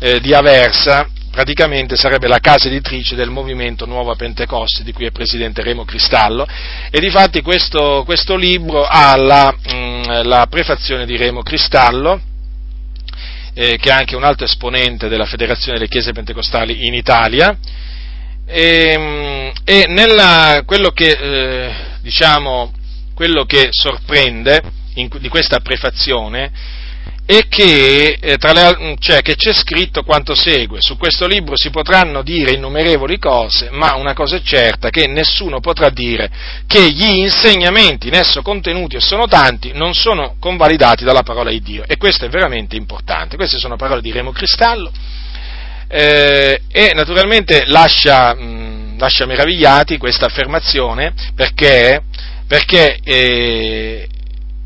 eh, di Aversa, praticamente sarebbe la casa editrice del movimento Nuova Pentecoste, di cui è presidente Remo Cristallo, e difatti questo, questo libro ha la, mh, la prefazione di Remo Cristallo, eh, che è anche un altro esponente della Federazione delle Chiese Pentecostali in Italia, e, ehm, e nella, quello, che, eh, diciamo, quello che sorprende in, di questa prefazione e che, eh, le, cioè, che, c'è scritto quanto segue. Su questo libro si potranno dire innumerevoli cose, ma una cosa è certa, che nessuno potrà dire che gli insegnamenti in esso contenuti, e sono tanti, non sono convalidati dalla parola di Dio. E questo è veramente importante. Queste sono parole di Remo Cristallo eh, e naturalmente lascia, mh, lascia, meravigliati questa affermazione perché, perché eh,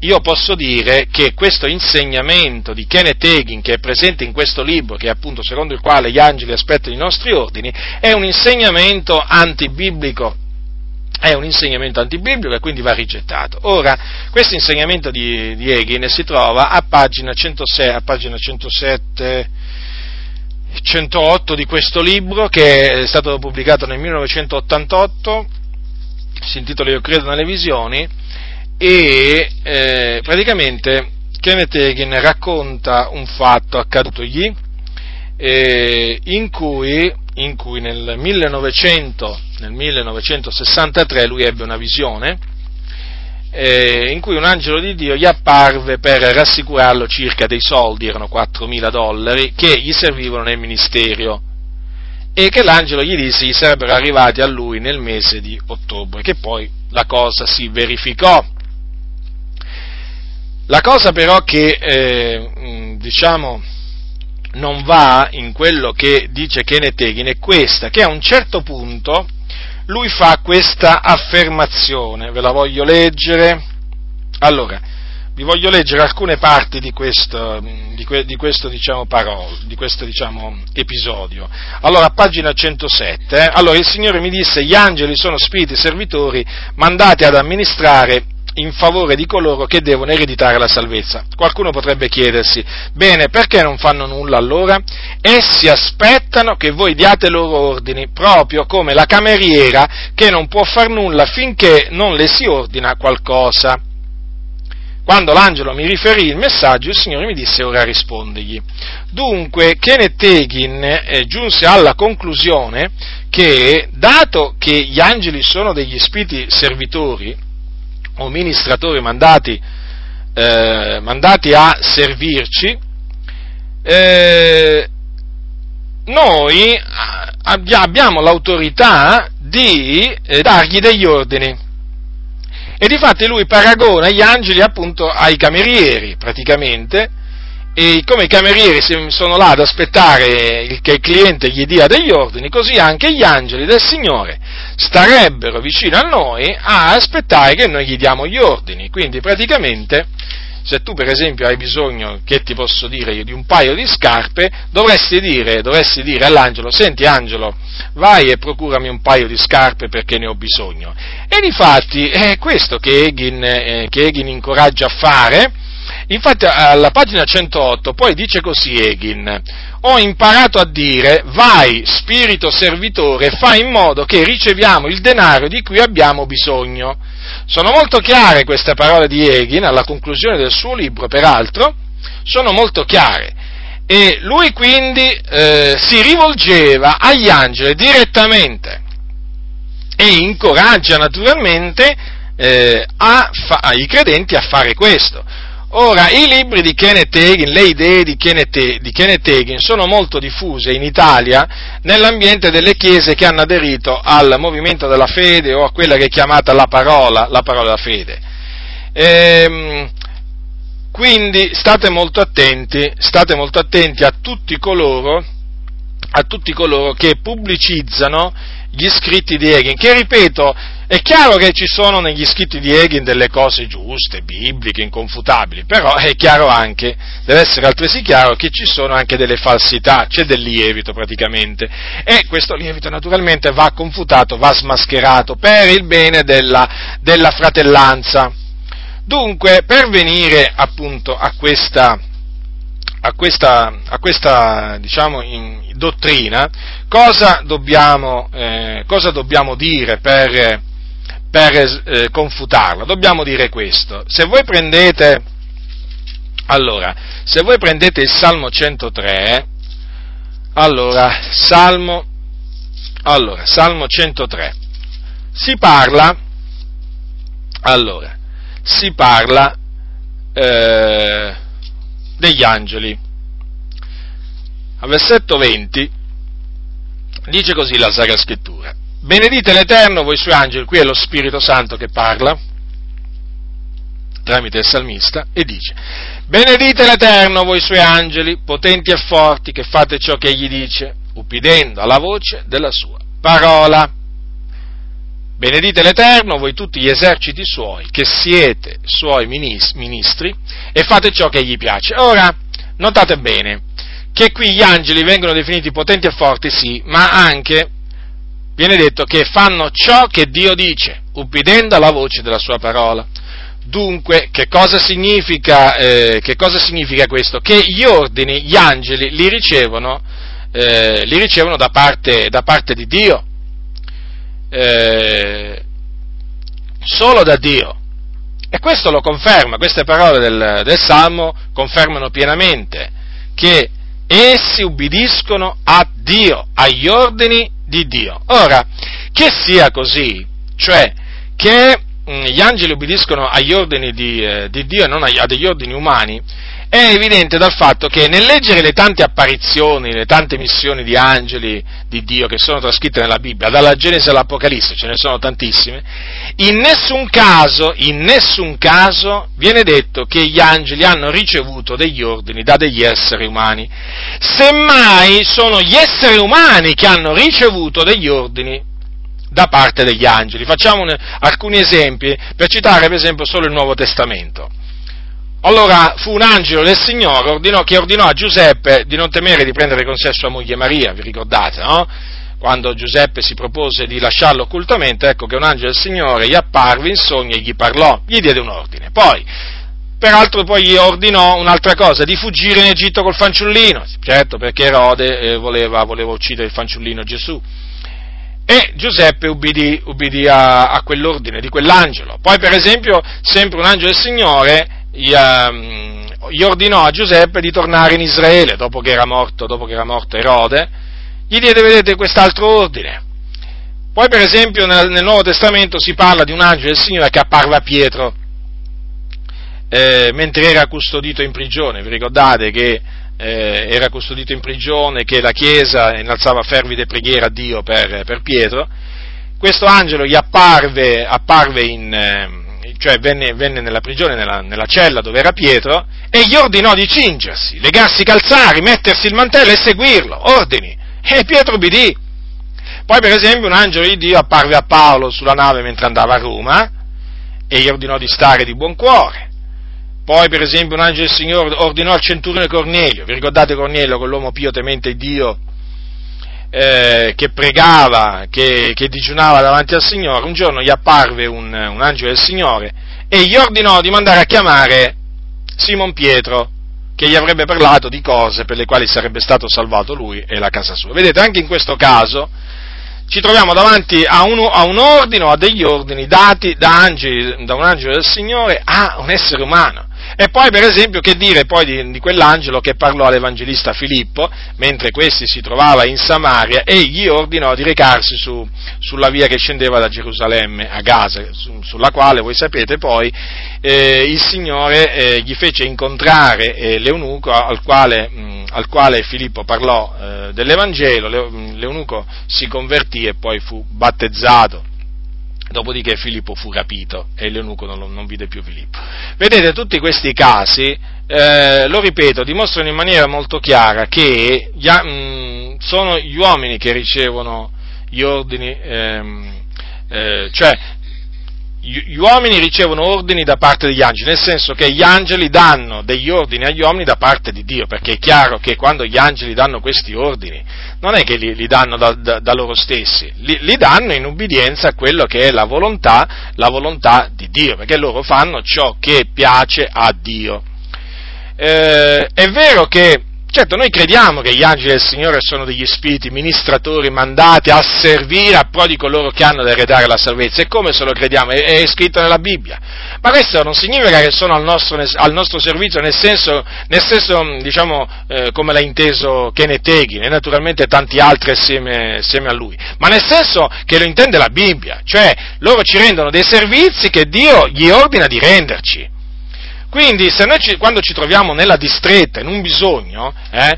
io posso dire che questo insegnamento di Kenneth Hagin, che è presente in questo libro, che è appunto secondo il quale gli angeli aspettano i nostri ordini, è un insegnamento antibiblico. È un insegnamento antibiblico e quindi va rigettato. Ora, questo insegnamento di, di Hagin si trova a pagina 106, a pagina 107, 108 di questo libro, che è stato pubblicato nel 1988, si intitola Io credo nelle visioni, e eh, praticamente Kenneth Hagin racconta un fatto accadutogli eh, in, cui, in cui nel, 1900, nel 1963 lui ebbe una visione eh, in cui un angelo di Dio gli apparve per rassicurarlo circa dei soldi, erano 4.000 dollari, che gli servivano nel ministero e che l'angelo gli disse gli sarebbero arrivati a lui nel mese di ottobre, che poi la cosa si verificò. La cosa però che, eh, diciamo, non va in quello che dice Kenneth Hagin è questa, che a un certo punto lui fa questa affermazione, ve la voglio leggere. Allora, vi voglio leggere alcune parti di questo, di que, di questo, diciamo, parolo, di questo diciamo, episodio. Allora, pagina 107, eh, allora il Signore mi disse, gli angeli sono spiriti servitori mandati ad amministrare in favore di coloro che devono ereditare la salvezza. Qualcuno potrebbe chiedersi, bene, perché non fanno nulla allora? Essi aspettano che voi diate loro ordini, proprio come la cameriera che non può far nulla finché non le si ordina qualcosa. quando l'angelo mi riferì il messaggio, il Signore mi disse ora rispondigli. Dunque, Kenneth Hagin eh, giunse alla conclusione che, dato che gli angeli sono degli spiriti servitori o ministratori mandati, eh, mandati a servirci, eh, noi abbiamo l'autorità di eh, dargli degli ordini. E difatti lui paragona gli angeli appunto ai camerieri, praticamente, e come i camerieri sono là ad aspettare che il cliente gli dia degli ordini, così anche gli angeli del Signore starebbero vicino a noi a aspettare che noi gli diamo gli ordini. Quindi praticamente se tu per esempio hai bisogno, che ti posso dire io, di un paio di scarpe, dovresti dire, dovresti dire all'angelo, senti angelo, vai e procurami un paio di scarpe perché ne ho bisogno. E difatti è questo che Egin, eh, che Egin incoraggia a fare, Infatti alla pagina 108 poi dice così Egin, ho imparato a dire vai spirito servitore fai in modo che riceviamo il denaro di cui abbiamo bisogno. Sono molto chiare queste parole di Egin alla conclusione del suo libro, peraltro, sono molto chiare. E lui quindi eh, si rivolgeva agli angeli direttamente e incoraggia naturalmente eh, fa- i credenti a fare questo. Ora, i libri di Kenneth Hagin, le idee di Kenneth, di Kenneth Hagin sono molto diffuse in Italia nell'ambiente delle chiese che hanno aderito al movimento della fede o a quella che è chiamata la parola, la parola della fede. Ehm, quindi state molto attenti, state molto attenti a tutti coloro, a tutti coloro che pubblicizzano gli scritti di Hagin, che ripeto, è chiaro che ci sono negli scritti di Hagin delle cose giuste, bibliche, inconfutabili, però è chiaro anche, deve essere altresì chiaro che ci sono anche delle falsità, c'è del lievito praticamente, e questo lievito naturalmente va confutato, va smascherato per il bene della, della fratellanza. Dunque, per venire appunto a questa, a questa, a questa diciamo, in, dottrina, cosa dobbiamo, eh, cosa dobbiamo dire per per eh, confutarla. Dobbiamo dire questo. Se voi prendete, allora, se voi prendete il Salmo 103, allora, Salmo, allora, Salmo 103, si parla, allora, si parla eh, degli angeli. Al versetto 20 dice così la Sacra Scrittura. Benedite l'Eterno, voi suoi angeli, qui è lo Spirito Santo che parla tramite il salmista e dice, benedite l'Eterno, voi suoi angeli, potenti e forti, che fate ciò che egli dice, ubbidendo alla voce della sua parola. Benedite l'Eterno, voi tutti gli eserciti suoi, che siete suoi ministri, e fate ciò che gli piace. Ora, notate bene, che qui gli angeli vengono definiti potenti e forti, sì, ma anche viene detto che fanno ciò che Dio dice, ubbidendo alla voce della sua parola. Dunque, che cosa significa, eh, che cosa significa questo? Che gli ordini, gli angeli, li ricevono, eh, li ricevono da, parte, da parte, di Dio, eh, solo da Dio. E questo lo conferma, queste parole del, del Salmo confermano pienamente che essi ubbidiscono a Dio, agli ordini di Dio. Ora, che sia così, cioè che mm, gli angeli ubbidiscono agli ordini di, eh, di Dio e non agli, a degli ordini umani, è evidente dal fatto che nel leggere le tante apparizioni, le tante missioni di angeli di Dio che sono trascritte nella Bibbia, dalla Genesi all'Apocalisse, ce ne sono tantissime, in nessun caso, in nessun caso viene detto che gli angeli hanno ricevuto degli ordini da degli esseri umani. Semmai sono gli esseri umani che hanno ricevuto degli ordini da parte degli angeli. Facciamo un, alcuni esempi per citare per esempio solo il Nuovo Testamento. Allora fu un angelo del Signore ordinò, che ordinò a Giuseppe di non temere di prendere con sé sua moglie Maria, vi ricordate, no? Quando Giuseppe si propose di lasciarlo occultamente, ecco che un angelo del Signore gli apparve in sogno e gli parlò, gli diede un ordine. Poi, peraltro poi gli ordinò un'altra cosa, di fuggire in Egitto col fanciullino, certo perché Erode eh, voleva, voleva, uccidere il fanciullino Gesù. E Giuseppe ubbidì, ubbidì a, a quell'ordine di quell'angelo. Poi per esempio, sempre un angelo del Signore gli, um, gli, ordinò a Giuseppe di tornare in Israele dopo che era morto, che era morto Erode, gli diede, vedete, quest'altro ordine. Poi, per esempio, nel, nel, Nuovo Testamento si parla di un angelo del Signore che apparve a Pietro eh, mentre era custodito in prigione. Vi ricordate che eh, era custodito in prigione, che la Chiesa innalzava fervide preghiere a Dio per, per Pietro? Questo angelo gli apparve, apparve in, eh, cioè venne, venne, nella prigione, nella, nella, cella dove era Pietro, e gli ordinò di cingersi, legarsi i calzari, mettersi il mantello e seguirlo, ordini. E Pietro obbedì. Poi, per esempio, un angelo di Dio apparve a Paolo sulla nave mentre andava a Roma e gli ordinò di stare di buon cuore. Poi, per esempio, un angelo del Signore ordinò al centurione Cornelio, vi ricordate Cornelio, quell'uomo pio temente Dio, eh, che pregava, che, che, digiunava davanti al Signore, un giorno gli apparve un, un angelo del Signore e gli ordinò di mandare a chiamare Simon Pietro, che gli avrebbe parlato di cose per le quali sarebbe stato salvato lui e la casa sua. Vedete, anche in questo caso ci troviamo davanti a un, a un ordine o a degli ordini dati da, angeli, da un angelo del Signore a un essere umano. E poi, per esempio, che dire poi di, di, quell'angelo che parlò all'evangelista Filippo, mentre questi si trovava in Samaria, e gli ordinò di recarsi su, sulla via che scendeva da Gerusalemme a Gaza, su, sulla quale, voi sapete, poi eh, il Signore eh, gli fece incontrare eh, l'eunuco al quale, mh, al quale, Filippo parlò eh, dell'Evangelo, l'eunuco si convertì e poi fu battezzato Dopodiché Filippo fu rapito e l'eunuco non, non vide più Filippo. Vedete, tutti questi casi, eh, lo ripeto, dimostrano in maniera molto chiara che gli, mh, mm, sono gli uomini che ricevono gli ordini, ehm, eh, cioè gli uomini ricevono ordini da parte degli angeli, nel senso che gli angeli danno degli ordini agli uomini da parte di Dio, perché è chiaro che quando gli angeli danno questi ordini, non è che li, li danno da, da, da, loro stessi, li, li, danno in ubbidienza a quello che è la volontà, la volontà di Dio, perché loro fanno ciò che piace a Dio. Eh, è vero che Certo, noi crediamo che gli angeli del Signore sono degli spiriti ministratori mandati a servire a pro di coloro che hanno da eredare la salvezza. E come se lo crediamo? È, è scritto nella Bibbia. Ma questo non significa che sono al nostro, al nostro servizio, nel senso, nel senso diciamo, eh, come l'ha inteso Kenneth Hagin e naturalmente tanti altri assieme, assieme a lui. Ma nel senso che lo intende la Bibbia. Cioè, loro ci rendono dei servizi che Dio gli ordina di renderci. Quindi se noi ci, quando ci troviamo nella distretta, in un bisogno, eh,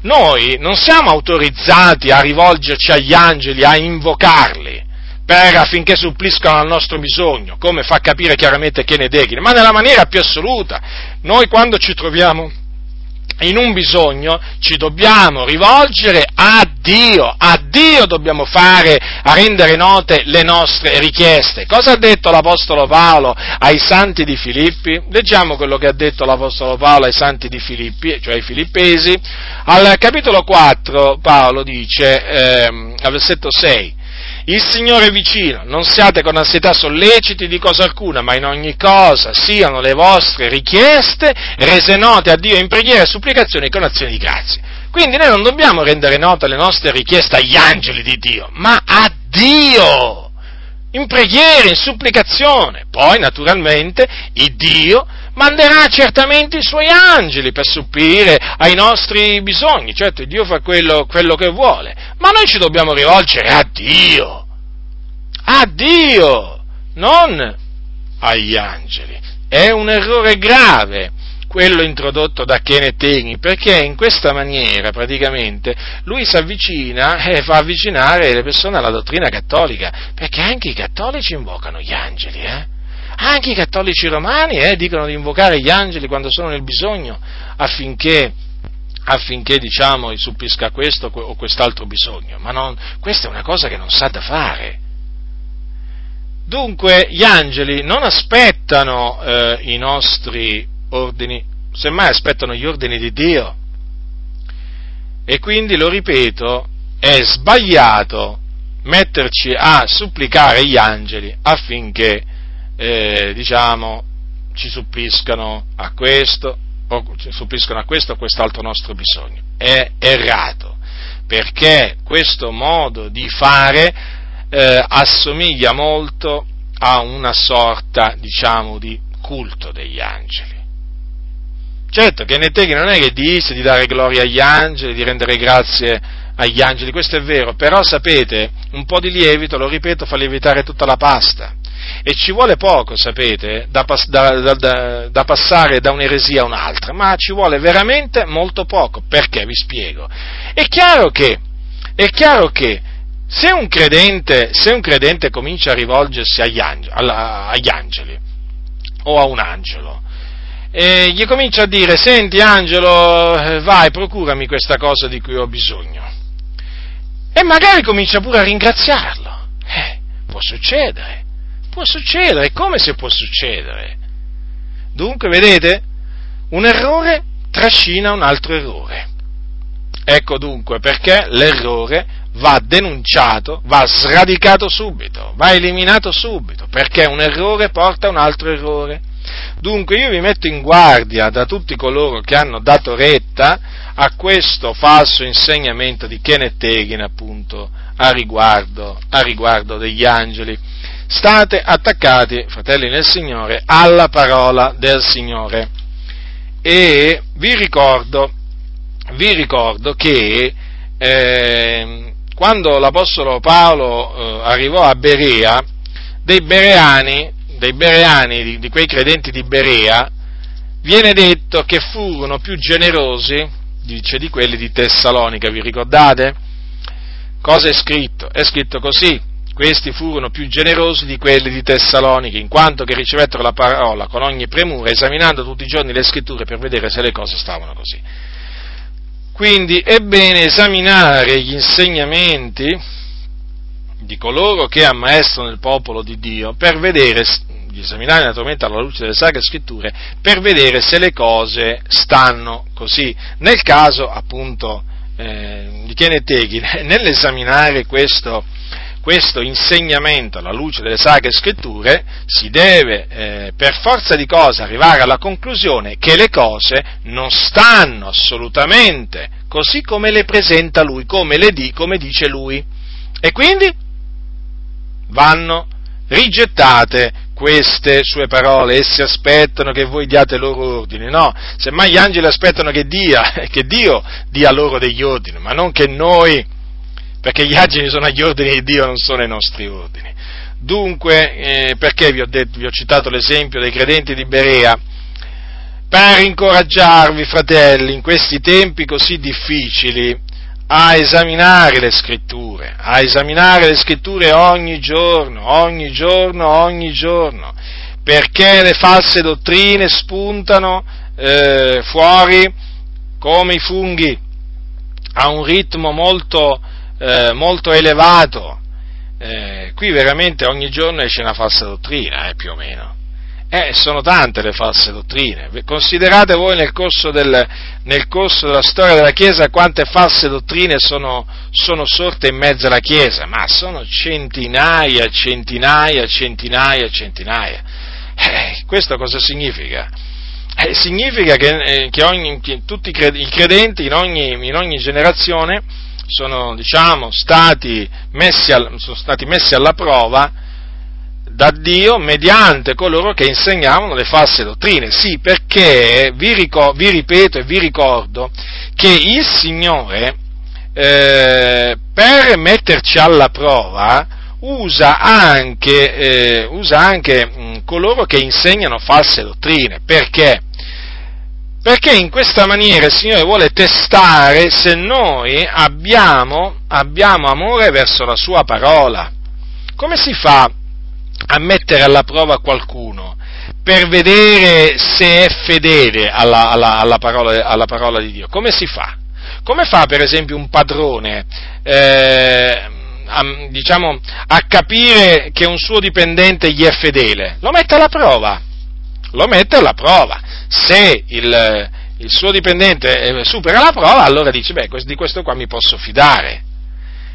noi non siamo autorizzati a rivolgerci agli angeli, a invocarli per, affinché suppliscano al nostro bisogno, come fa capire chiaramente Kenedechine, ma nella maniera più assoluta. Noi quando ci troviamo in un bisogno ci dobbiamo rivolgere a Dio, a Dio dobbiamo fare a rendere note le nostre richieste. Cosa ha detto l'Apostolo Paolo ai santi di Filippi? Leggiamo quello che ha detto l'Apostolo Paolo ai santi di Filippi, cioè ai filippesi. Al capitolo 4 Paolo dice, ehm, al versetto 6, il Signore è vicino, non siate con ansietà solleciti di cosa alcuna, ma in ogni cosa siano le vostre richieste rese note a Dio in preghiera e supplicazioni con azioni di grazia. Quindi noi non dobbiamo rendere note le nostre richieste agli angeli di Dio, ma a Dio! In preghiera, in supplicazione. Poi, naturalmente, il Dio manderà certamente i suoi angeli per supplire ai nostri bisogni. Certo, Dio fa quello, quello che vuole, ma noi ci dobbiamo rivolgere a Dio. A Dio, non agli angeli. È un errore grave quello introdotto da Kenneth Hagin, perché in questa maniera praticamente lui si avvicina e fa avvicinare le persone alla dottrina cattolica, perché anche i cattolici invocano gli angeli, eh? Anche i cattolici romani eh, dicono di invocare gli angeli quando sono nel bisogno affinché, affinché diciamo, supplisca questo o quest'altro bisogno, ma non, questa è una cosa che non sa da fare. Dunque gli angeli non aspettano eh, i nostri ordini, semmai aspettano gli ordini di Dio. E quindi, lo ripeto, è sbagliato metterci a supplicare gli angeli affinché eh, diciamo, ci suppliscano a questo, o ci suppliscano a questo o a quest'altro nostro bisogno. È errato, perché questo modo di fare eh, assomiglia molto a una sorta, diciamo, di culto degli angeli. Certo, che Netteghi non è che disse di dare gloria agli angeli, di rendere grazie agli angeli, questo è vero, però sapete, un po' di lievito, lo ripeto, fa lievitare tutta la pasta. E ci vuole poco, sapete, da, da, da, da, passare da un'eresia a un'altra, ma ci vuole veramente molto poco. Perché? Vi spiego. È chiaro che, è chiaro che se, un credente, se un credente comincia a rivolgersi agli angeli, agli angeli o a un angelo, e gli comincia a dire, senti angelo, vai, procurami questa cosa di cui ho bisogno. E magari comincia pure a ringraziarlo. Eh, può succedere. Può succedere, come se può succedere? Dunque, vedete, un errore trascina un altro errore. Ecco dunque perché l'errore va denunciato, va sradicato subito, va eliminato subito, perché un errore porta un altro errore. Dunque io vi metto in guardia da tutti coloro che hanno dato retta a questo falso insegnamento di Kenneth Hagin appunto a riguardo, a riguardo degli angeli state attaccati, fratelli nel Signore, alla parola del Signore. E vi ricordo, vi ricordo che eh, quando l'Apostolo Paolo eh, arrivò a Berea, dei bereani, dei bereani di, di quei credenti di Berea, viene detto che furono più generosi, dice, di quelli di Tessalonica, vi ricordate? Cosa è scritto? È scritto così, questi furono più generosi di quelli di Tessalonica, in quanto che ricevettero la parola con ogni premura, esaminando tutti i giorni le scritture per vedere se le cose stavano così. Quindi è bene esaminare gli insegnamenti di coloro che ammaestrano il popolo di Dio per vedere, esaminare naturalmente alla luce delle sacre scritture, per vedere se le cose stanno così. Nel caso appunto eh, di Hagin, nell'esaminare questo, questo insegnamento alla luce delle sacre scritture, si deve eh, per forza di cose arrivare alla conclusione che le cose non stanno assolutamente così come le presenta lui, come, le di, come dice lui. E quindi vanno rigettate queste sue parole, essi aspettano che voi diate loro ordini, no, semmai gli angeli aspettano che, dia, che Dio dia loro degli ordini, ma non che noi perché gli angeli sono agli ordini di Dio, non sono ai nostri ordini. Dunque, eh, perché vi ho, detto, vi ho citato l'esempio dei credenti di Berea? Per incoraggiarvi, fratelli, in questi tempi così difficili, a esaminare le scritture, a esaminare le scritture ogni giorno, ogni giorno, ogni giorno, perché le false dottrine spuntano eh, fuori come i funghi a un ritmo molto, eh, molto elevato. Eh, qui veramente ogni giorno esce una falsa dottrina, eh, più o meno. Eh, sono tante le false dottrine. Considerate voi nel corso, del, nel corso, della storia della Chiesa quante false dottrine sono, sono, sorte in mezzo alla Chiesa, ma sono centinaia, centinaia, centinaia, centinaia. Eh, questo cosa significa? Eh, significa che, eh, che, ogni, che tutti i credenti in ogni, in ogni generazione sono, diciamo, stati messi, al, sono stati messi alla prova da Dio mediante coloro che insegnavano le false dottrine. Sì, perché vi, ricor- vi ripeto e vi ricordo che il Signore, eh, per metterci alla prova, usa anche, eh, usa anche mh, coloro che insegnano false dottrine. Perché? Perché in questa maniera il Signore vuole testare se noi abbiamo, abbiamo amore verso la Sua parola. Come si fa a mettere alla prova qualcuno per vedere se è fedele alla, alla, alla, parola, alla parola, di Dio? Come si fa? Come fa per esempio un padrone eh, a, diciamo, a capire che un suo dipendente gli è fedele? Lo mette alla prova. Lo mette alla prova se il, il suo dipendente eh, supera la prova, allora dice, beh, di questo qua mi posso fidare.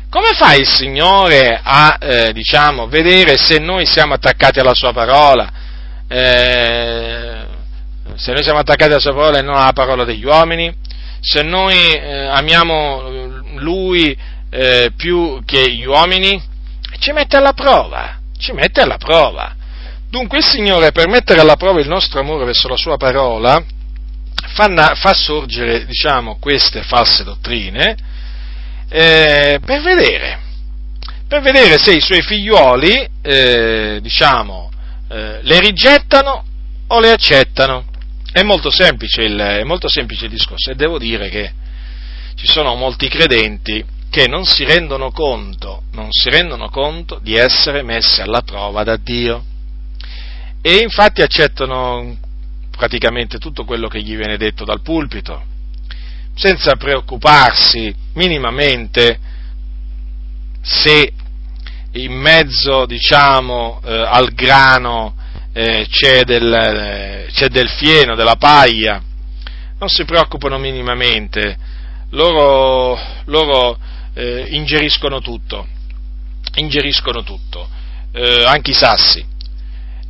Come fa il Signore a, eh, diciamo, vedere se noi siamo attaccati alla sua parola? Eh, se noi siamo attaccati alla sua parola e non alla parola degli uomini? Se noi eh, amiamo Lui eh, più che gli uomini? Ci mette alla prova, ci mette alla prova. Dunque il Signore per mettere alla prova il nostro amore verso la sua parola fa, fa sorgere diciamo, queste false dottrine eh, per vedere, per vedere se i suoi figlioli eh, diciamo, eh, le rigettano o le accettano. È molto, semplice il, è molto semplice il discorso e devo dire che ci sono molti credenti che non si rendono conto, non si rendono conto di essere messi alla prova da Dio e infatti accettano praticamente tutto quello che gli viene detto dal pulpito, senza preoccuparsi minimamente se in mezzo, diciamo, eh, al grano eh, c'è, del, eh, c'è del fieno, della paglia, non si preoccupano minimamente, loro, loro eh, ingeriscono tutto, ingeriscono tutto, eh, anche i sassi.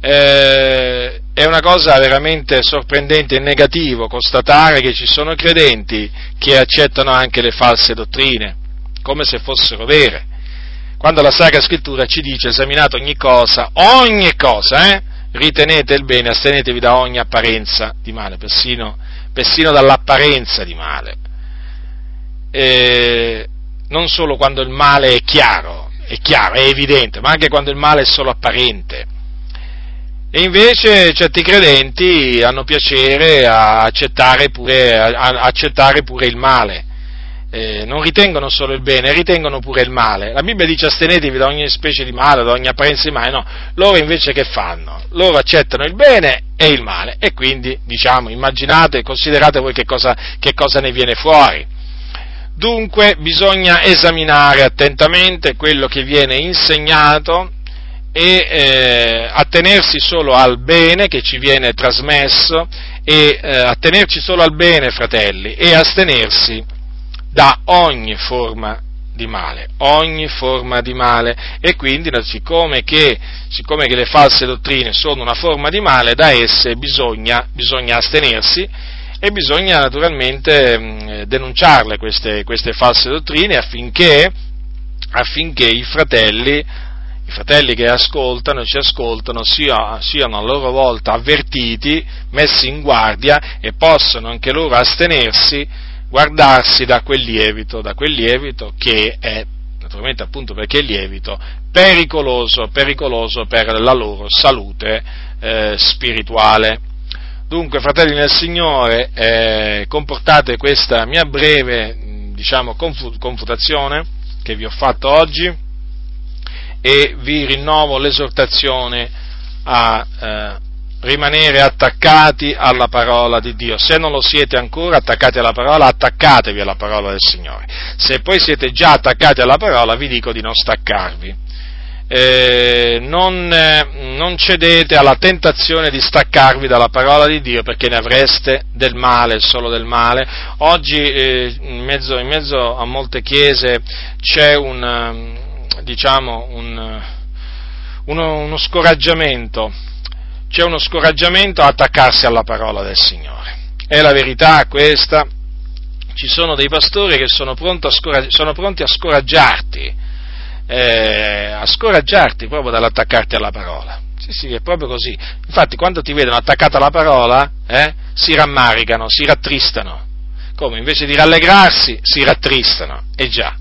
Eh, è una cosa veramente sorprendente e negativo constatare che ci sono credenti che accettano anche le false dottrine, come se fossero vere. Quando la Sacra Scrittura ci dice esaminate ogni cosa, ogni cosa, eh, ritenete il bene, astenetevi da ogni apparenza di male, persino, persino dall'apparenza di male. E non solo quando il male è chiaro, è chiaro, è evidente, ma anche quando il male è solo apparente. E invece certi credenti hanno piacere a accettare pure, a accettare pure il male. Eh, non ritengono solo il bene, ritengono pure il male. La Bibbia dice astenetevi da ogni specie di male, da ogni apparenza di male, no, loro invece che fanno? Loro accettano il bene e il male e quindi, diciamo, immaginate, considerate voi che cosa, che cosa ne viene fuori. Dunque bisogna esaminare attentamente quello che viene insegnato e eh, attenersi solo al bene che ci viene trasmesso e eh, attenerci solo al bene, fratelli, e astenersi da ogni forma di male, ogni forma di male. E quindi siccome che, siccome che le false dottrine sono una forma di male, da esse bisogna, bisogna astenersi e bisogna naturalmente mh, denunciarle queste, queste, false dottrine affinché, affinché i fratelli i fratelli che ascoltano e ci ascoltano sia, siano a loro volta avvertiti, messi in guardia e possano anche loro astenersi, guardarsi da quel lievito, da quel lievito che è, naturalmente appunto perché è lievito, pericoloso, pericoloso per la loro salute eh, spirituale. Dunque, fratelli nel Signore, eh, comportate questa mia breve, diciamo, confutazione che vi ho fatto oggi e vi rinnovo l'esortazione a eh, rimanere attaccati alla parola di Dio. Se non lo siete ancora attaccati alla parola, attaccatevi alla parola del Signore. Se poi siete già attaccati alla parola, vi dico di non staccarvi. Eh, non, eh, non, cedete alla tentazione di staccarvi dalla parola di Dio perché ne avreste del male, solo del male. Oggi eh, in, mezzo, in, mezzo, a molte chiese c'è un, diciamo, un, uno, uno scoraggiamento, c'è uno scoraggiamento a attaccarsi alla parola del Signore. È la verità questa. Ci sono dei pastori che sono, a, scoraggi- sono pronti a scoraggiarti, eh, a scoraggiarti proprio dall'attaccarti alla parola. Sì, sì, è proprio così. Infatti, quando ti vedono attaccato alla parola, eh, si rammaricano, si rattristano. Come? Invece di rallegrarsi, si rattristano. E già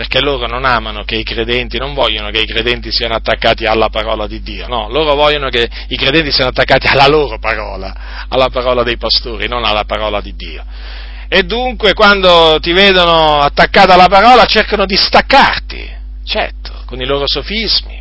perché loro non amano che i credenti, non vogliono che i credenti siano attaccati alla parola di Dio, no, loro vogliono che i credenti siano attaccati alla loro parola, alla parola dei pastori, non alla parola di Dio. E dunque quando ti vedono attaccato alla parola cercano di staccarti, certo, con i loro sofismi.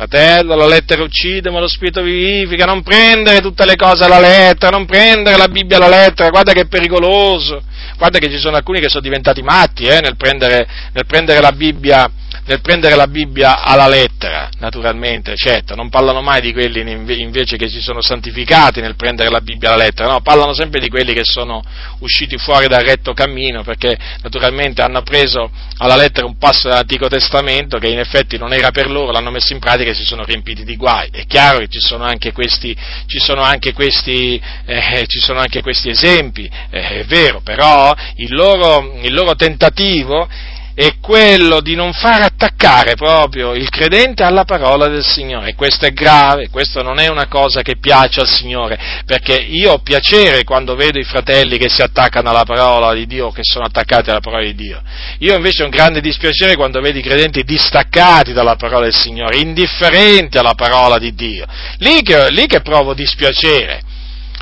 Fratello, la lettera uccide, ma lo spirito vivifica, non prendere tutte le cose alla lettera, non prendere la Bibbia alla lettera, guarda che è pericoloso. Guarda che ci sono alcuni che sono diventati matti eh, nel, prendere, nel, prendere Bibbia, nel, prendere la Bibbia, alla lettera, naturalmente, certo, non parlano mai di quelli invece che si sono santificati nel prendere la Bibbia alla lettera, no, parlano sempre di quelli che sono usciti fuori dal retto cammino perché naturalmente hanno preso alla lettera un passo dell'Antico Testamento che in effetti non era per loro, l'hanno messo in pratica e si sono riempiti di guai. È chiaro che ci sono anche questi, sono anche questi, eh, sono anche questi esempi, eh, è vero, però il loro, il loro tentativo è quello di non far attaccare proprio il credente alla parola del Signore. Questo è grave, questo non è una cosa che piace al Signore, perché io ho piacere quando vedo i fratelli che si attaccano alla parola di Dio, che sono attaccati alla parola di Dio. Io invece ho un grande dispiacere quando vedo i credenti distaccati dalla parola del Signore, indifferenti alla parola di Dio. Lì che, lì che provo dispiacere.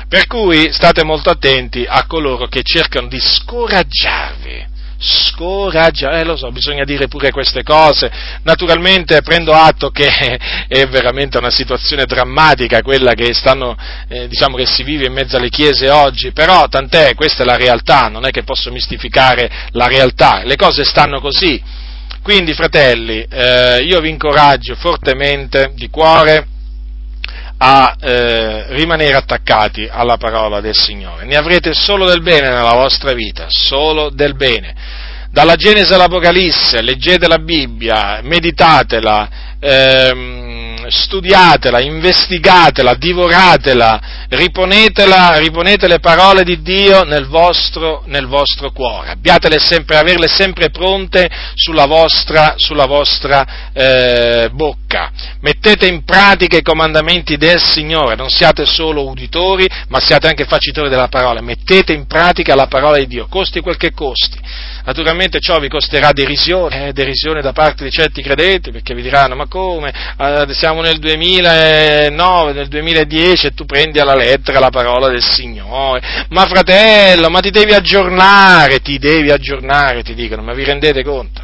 Per cui state molto attenti a coloro che cercano di scoraggiarvi scoraggiare, eh, lo so, bisogna dire pure queste cose. Naturalmente prendo atto che è veramente una situazione drammatica quella che, stanno, eh, diciamo che si vive in mezzo alle chiese oggi, però tant'è, questa è la realtà, non è che posso mistificare la realtà, le cose stanno così. Quindi, fratelli, eh, io vi incoraggio fortemente, di cuore, a eh, rimanere attaccati alla parola del Signore. Ne avrete solo del bene nella vostra vita, solo del bene. Dalla Genesi all'Apocalisse, leggete la Bibbia, meditatela, ehm, studiatela, investigatela, divoratela, riponetela, riponete le parole di Dio nel vostro, nel vostro cuore, abbiatele sempre, averle sempre pronte sulla vostra, sulla vostra eh, bocca, mettete in pratica i comandamenti del Signore, non siate solo uditori, ma siate anche facitori della parola, mettete in pratica la parola di Dio, costi quel che costi. Naturalmente ciò vi costerà derisione, eh, derisione da parte di certi credenti, perché vi diranno, ma come, eh, siamo nel 2009, nel 2010 e tu prendi alla lettera la parola del Signore, ma fratello, ma ti devi aggiornare, ti devi aggiornare, ti dicono, ma vi rendete conto?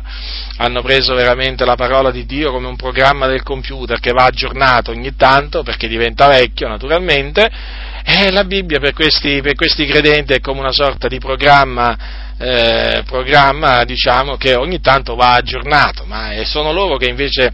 hanno preso veramente la parola di Dio come un programma del computer che va aggiornato ogni tanto perché diventa vecchio naturalmente. E la Bibbia per questi, per questi credenti è come una sorta di programma, eh, programma diciamo, che ogni tanto va aggiornato, ma sono loro che invece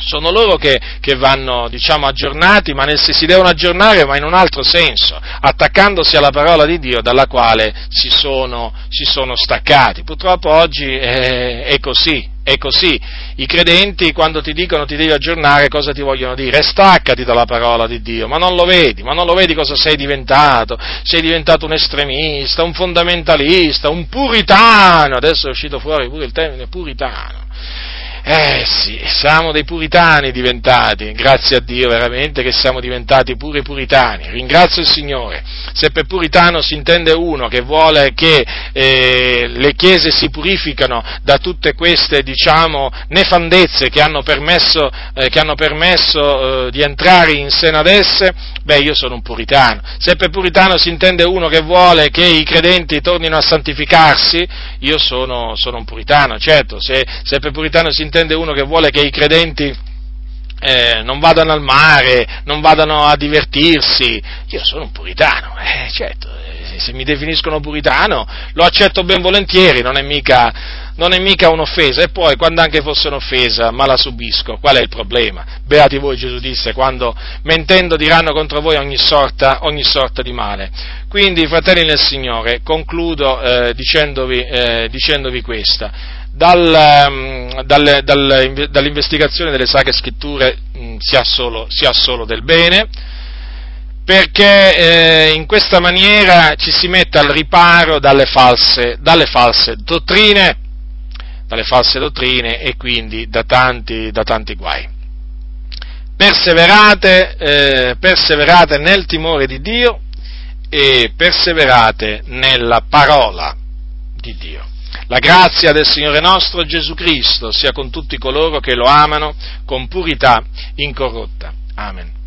sono loro che, che vanno diciamo, aggiornati, ma nel, si devono aggiornare ma in un altro senso, attaccandosi alla parola di Dio dalla quale si sono, si sono staccati. Purtroppo oggi è, è così, è così. I credenti quando ti dicono ti devi aggiornare cosa ti vogliono dire? Staccati dalla parola di Dio, ma non lo vedi, ma non lo vedi cosa sei diventato? Sei diventato un estremista, un fondamentalista, un puritano, adesso è uscito fuori pure il termine puritano eh sì, siamo dei puritani diventati, grazie a Dio veramente che siamo diventati pure puritani, ringrazio il Signore. Se per puritano si intende uno che vuole che eh, le chiese si purificano da tutte queste, diciamo, nefandezze che hanno permesso, eh, che hanno permesso eh, di entrare in seno ad esse, beh io sono un puritano. Se per puritano si intende uno che vuole che i credenti tornino a santificarsi, io sono, sono un puritano, certo, se, se per puritano si intende uno che vuole che i credenti eh, non vadano al mare, non vadano a divertirsi, io sono un puritano, eh, certo, eh, se mi definiscono puritano lo accetto ben volentieri, non è mica, non è mica un'offesa, e poi quando anche fosse un'offesa, ma la subisco, qual è il problema? Beati voi, Gesù disse, quando mentendo diranno contro voi ogni sorta, ogni sorta di male. Quindi, fratelli nel Signore, concludo eh, dicendovi, eh, dicendovi questa dal, ehm, dal, dal, dall'investigazione delle sacre scritture mh, mm, si, ha solo, si, ha solo, del bene, perché eh, in questa maniera ci si mette al riparo dalle false, dalle false, dottrine, dalle false dottrine e quindi da tanti, da tanti guai. Perseverate, eh, perseverate nel timore di Dio e perseverate nella parola di Dio. La grazia del Signore nostro Gesù Cristo sia con tutti coloro che lo amano con purità incorrotta. Amen.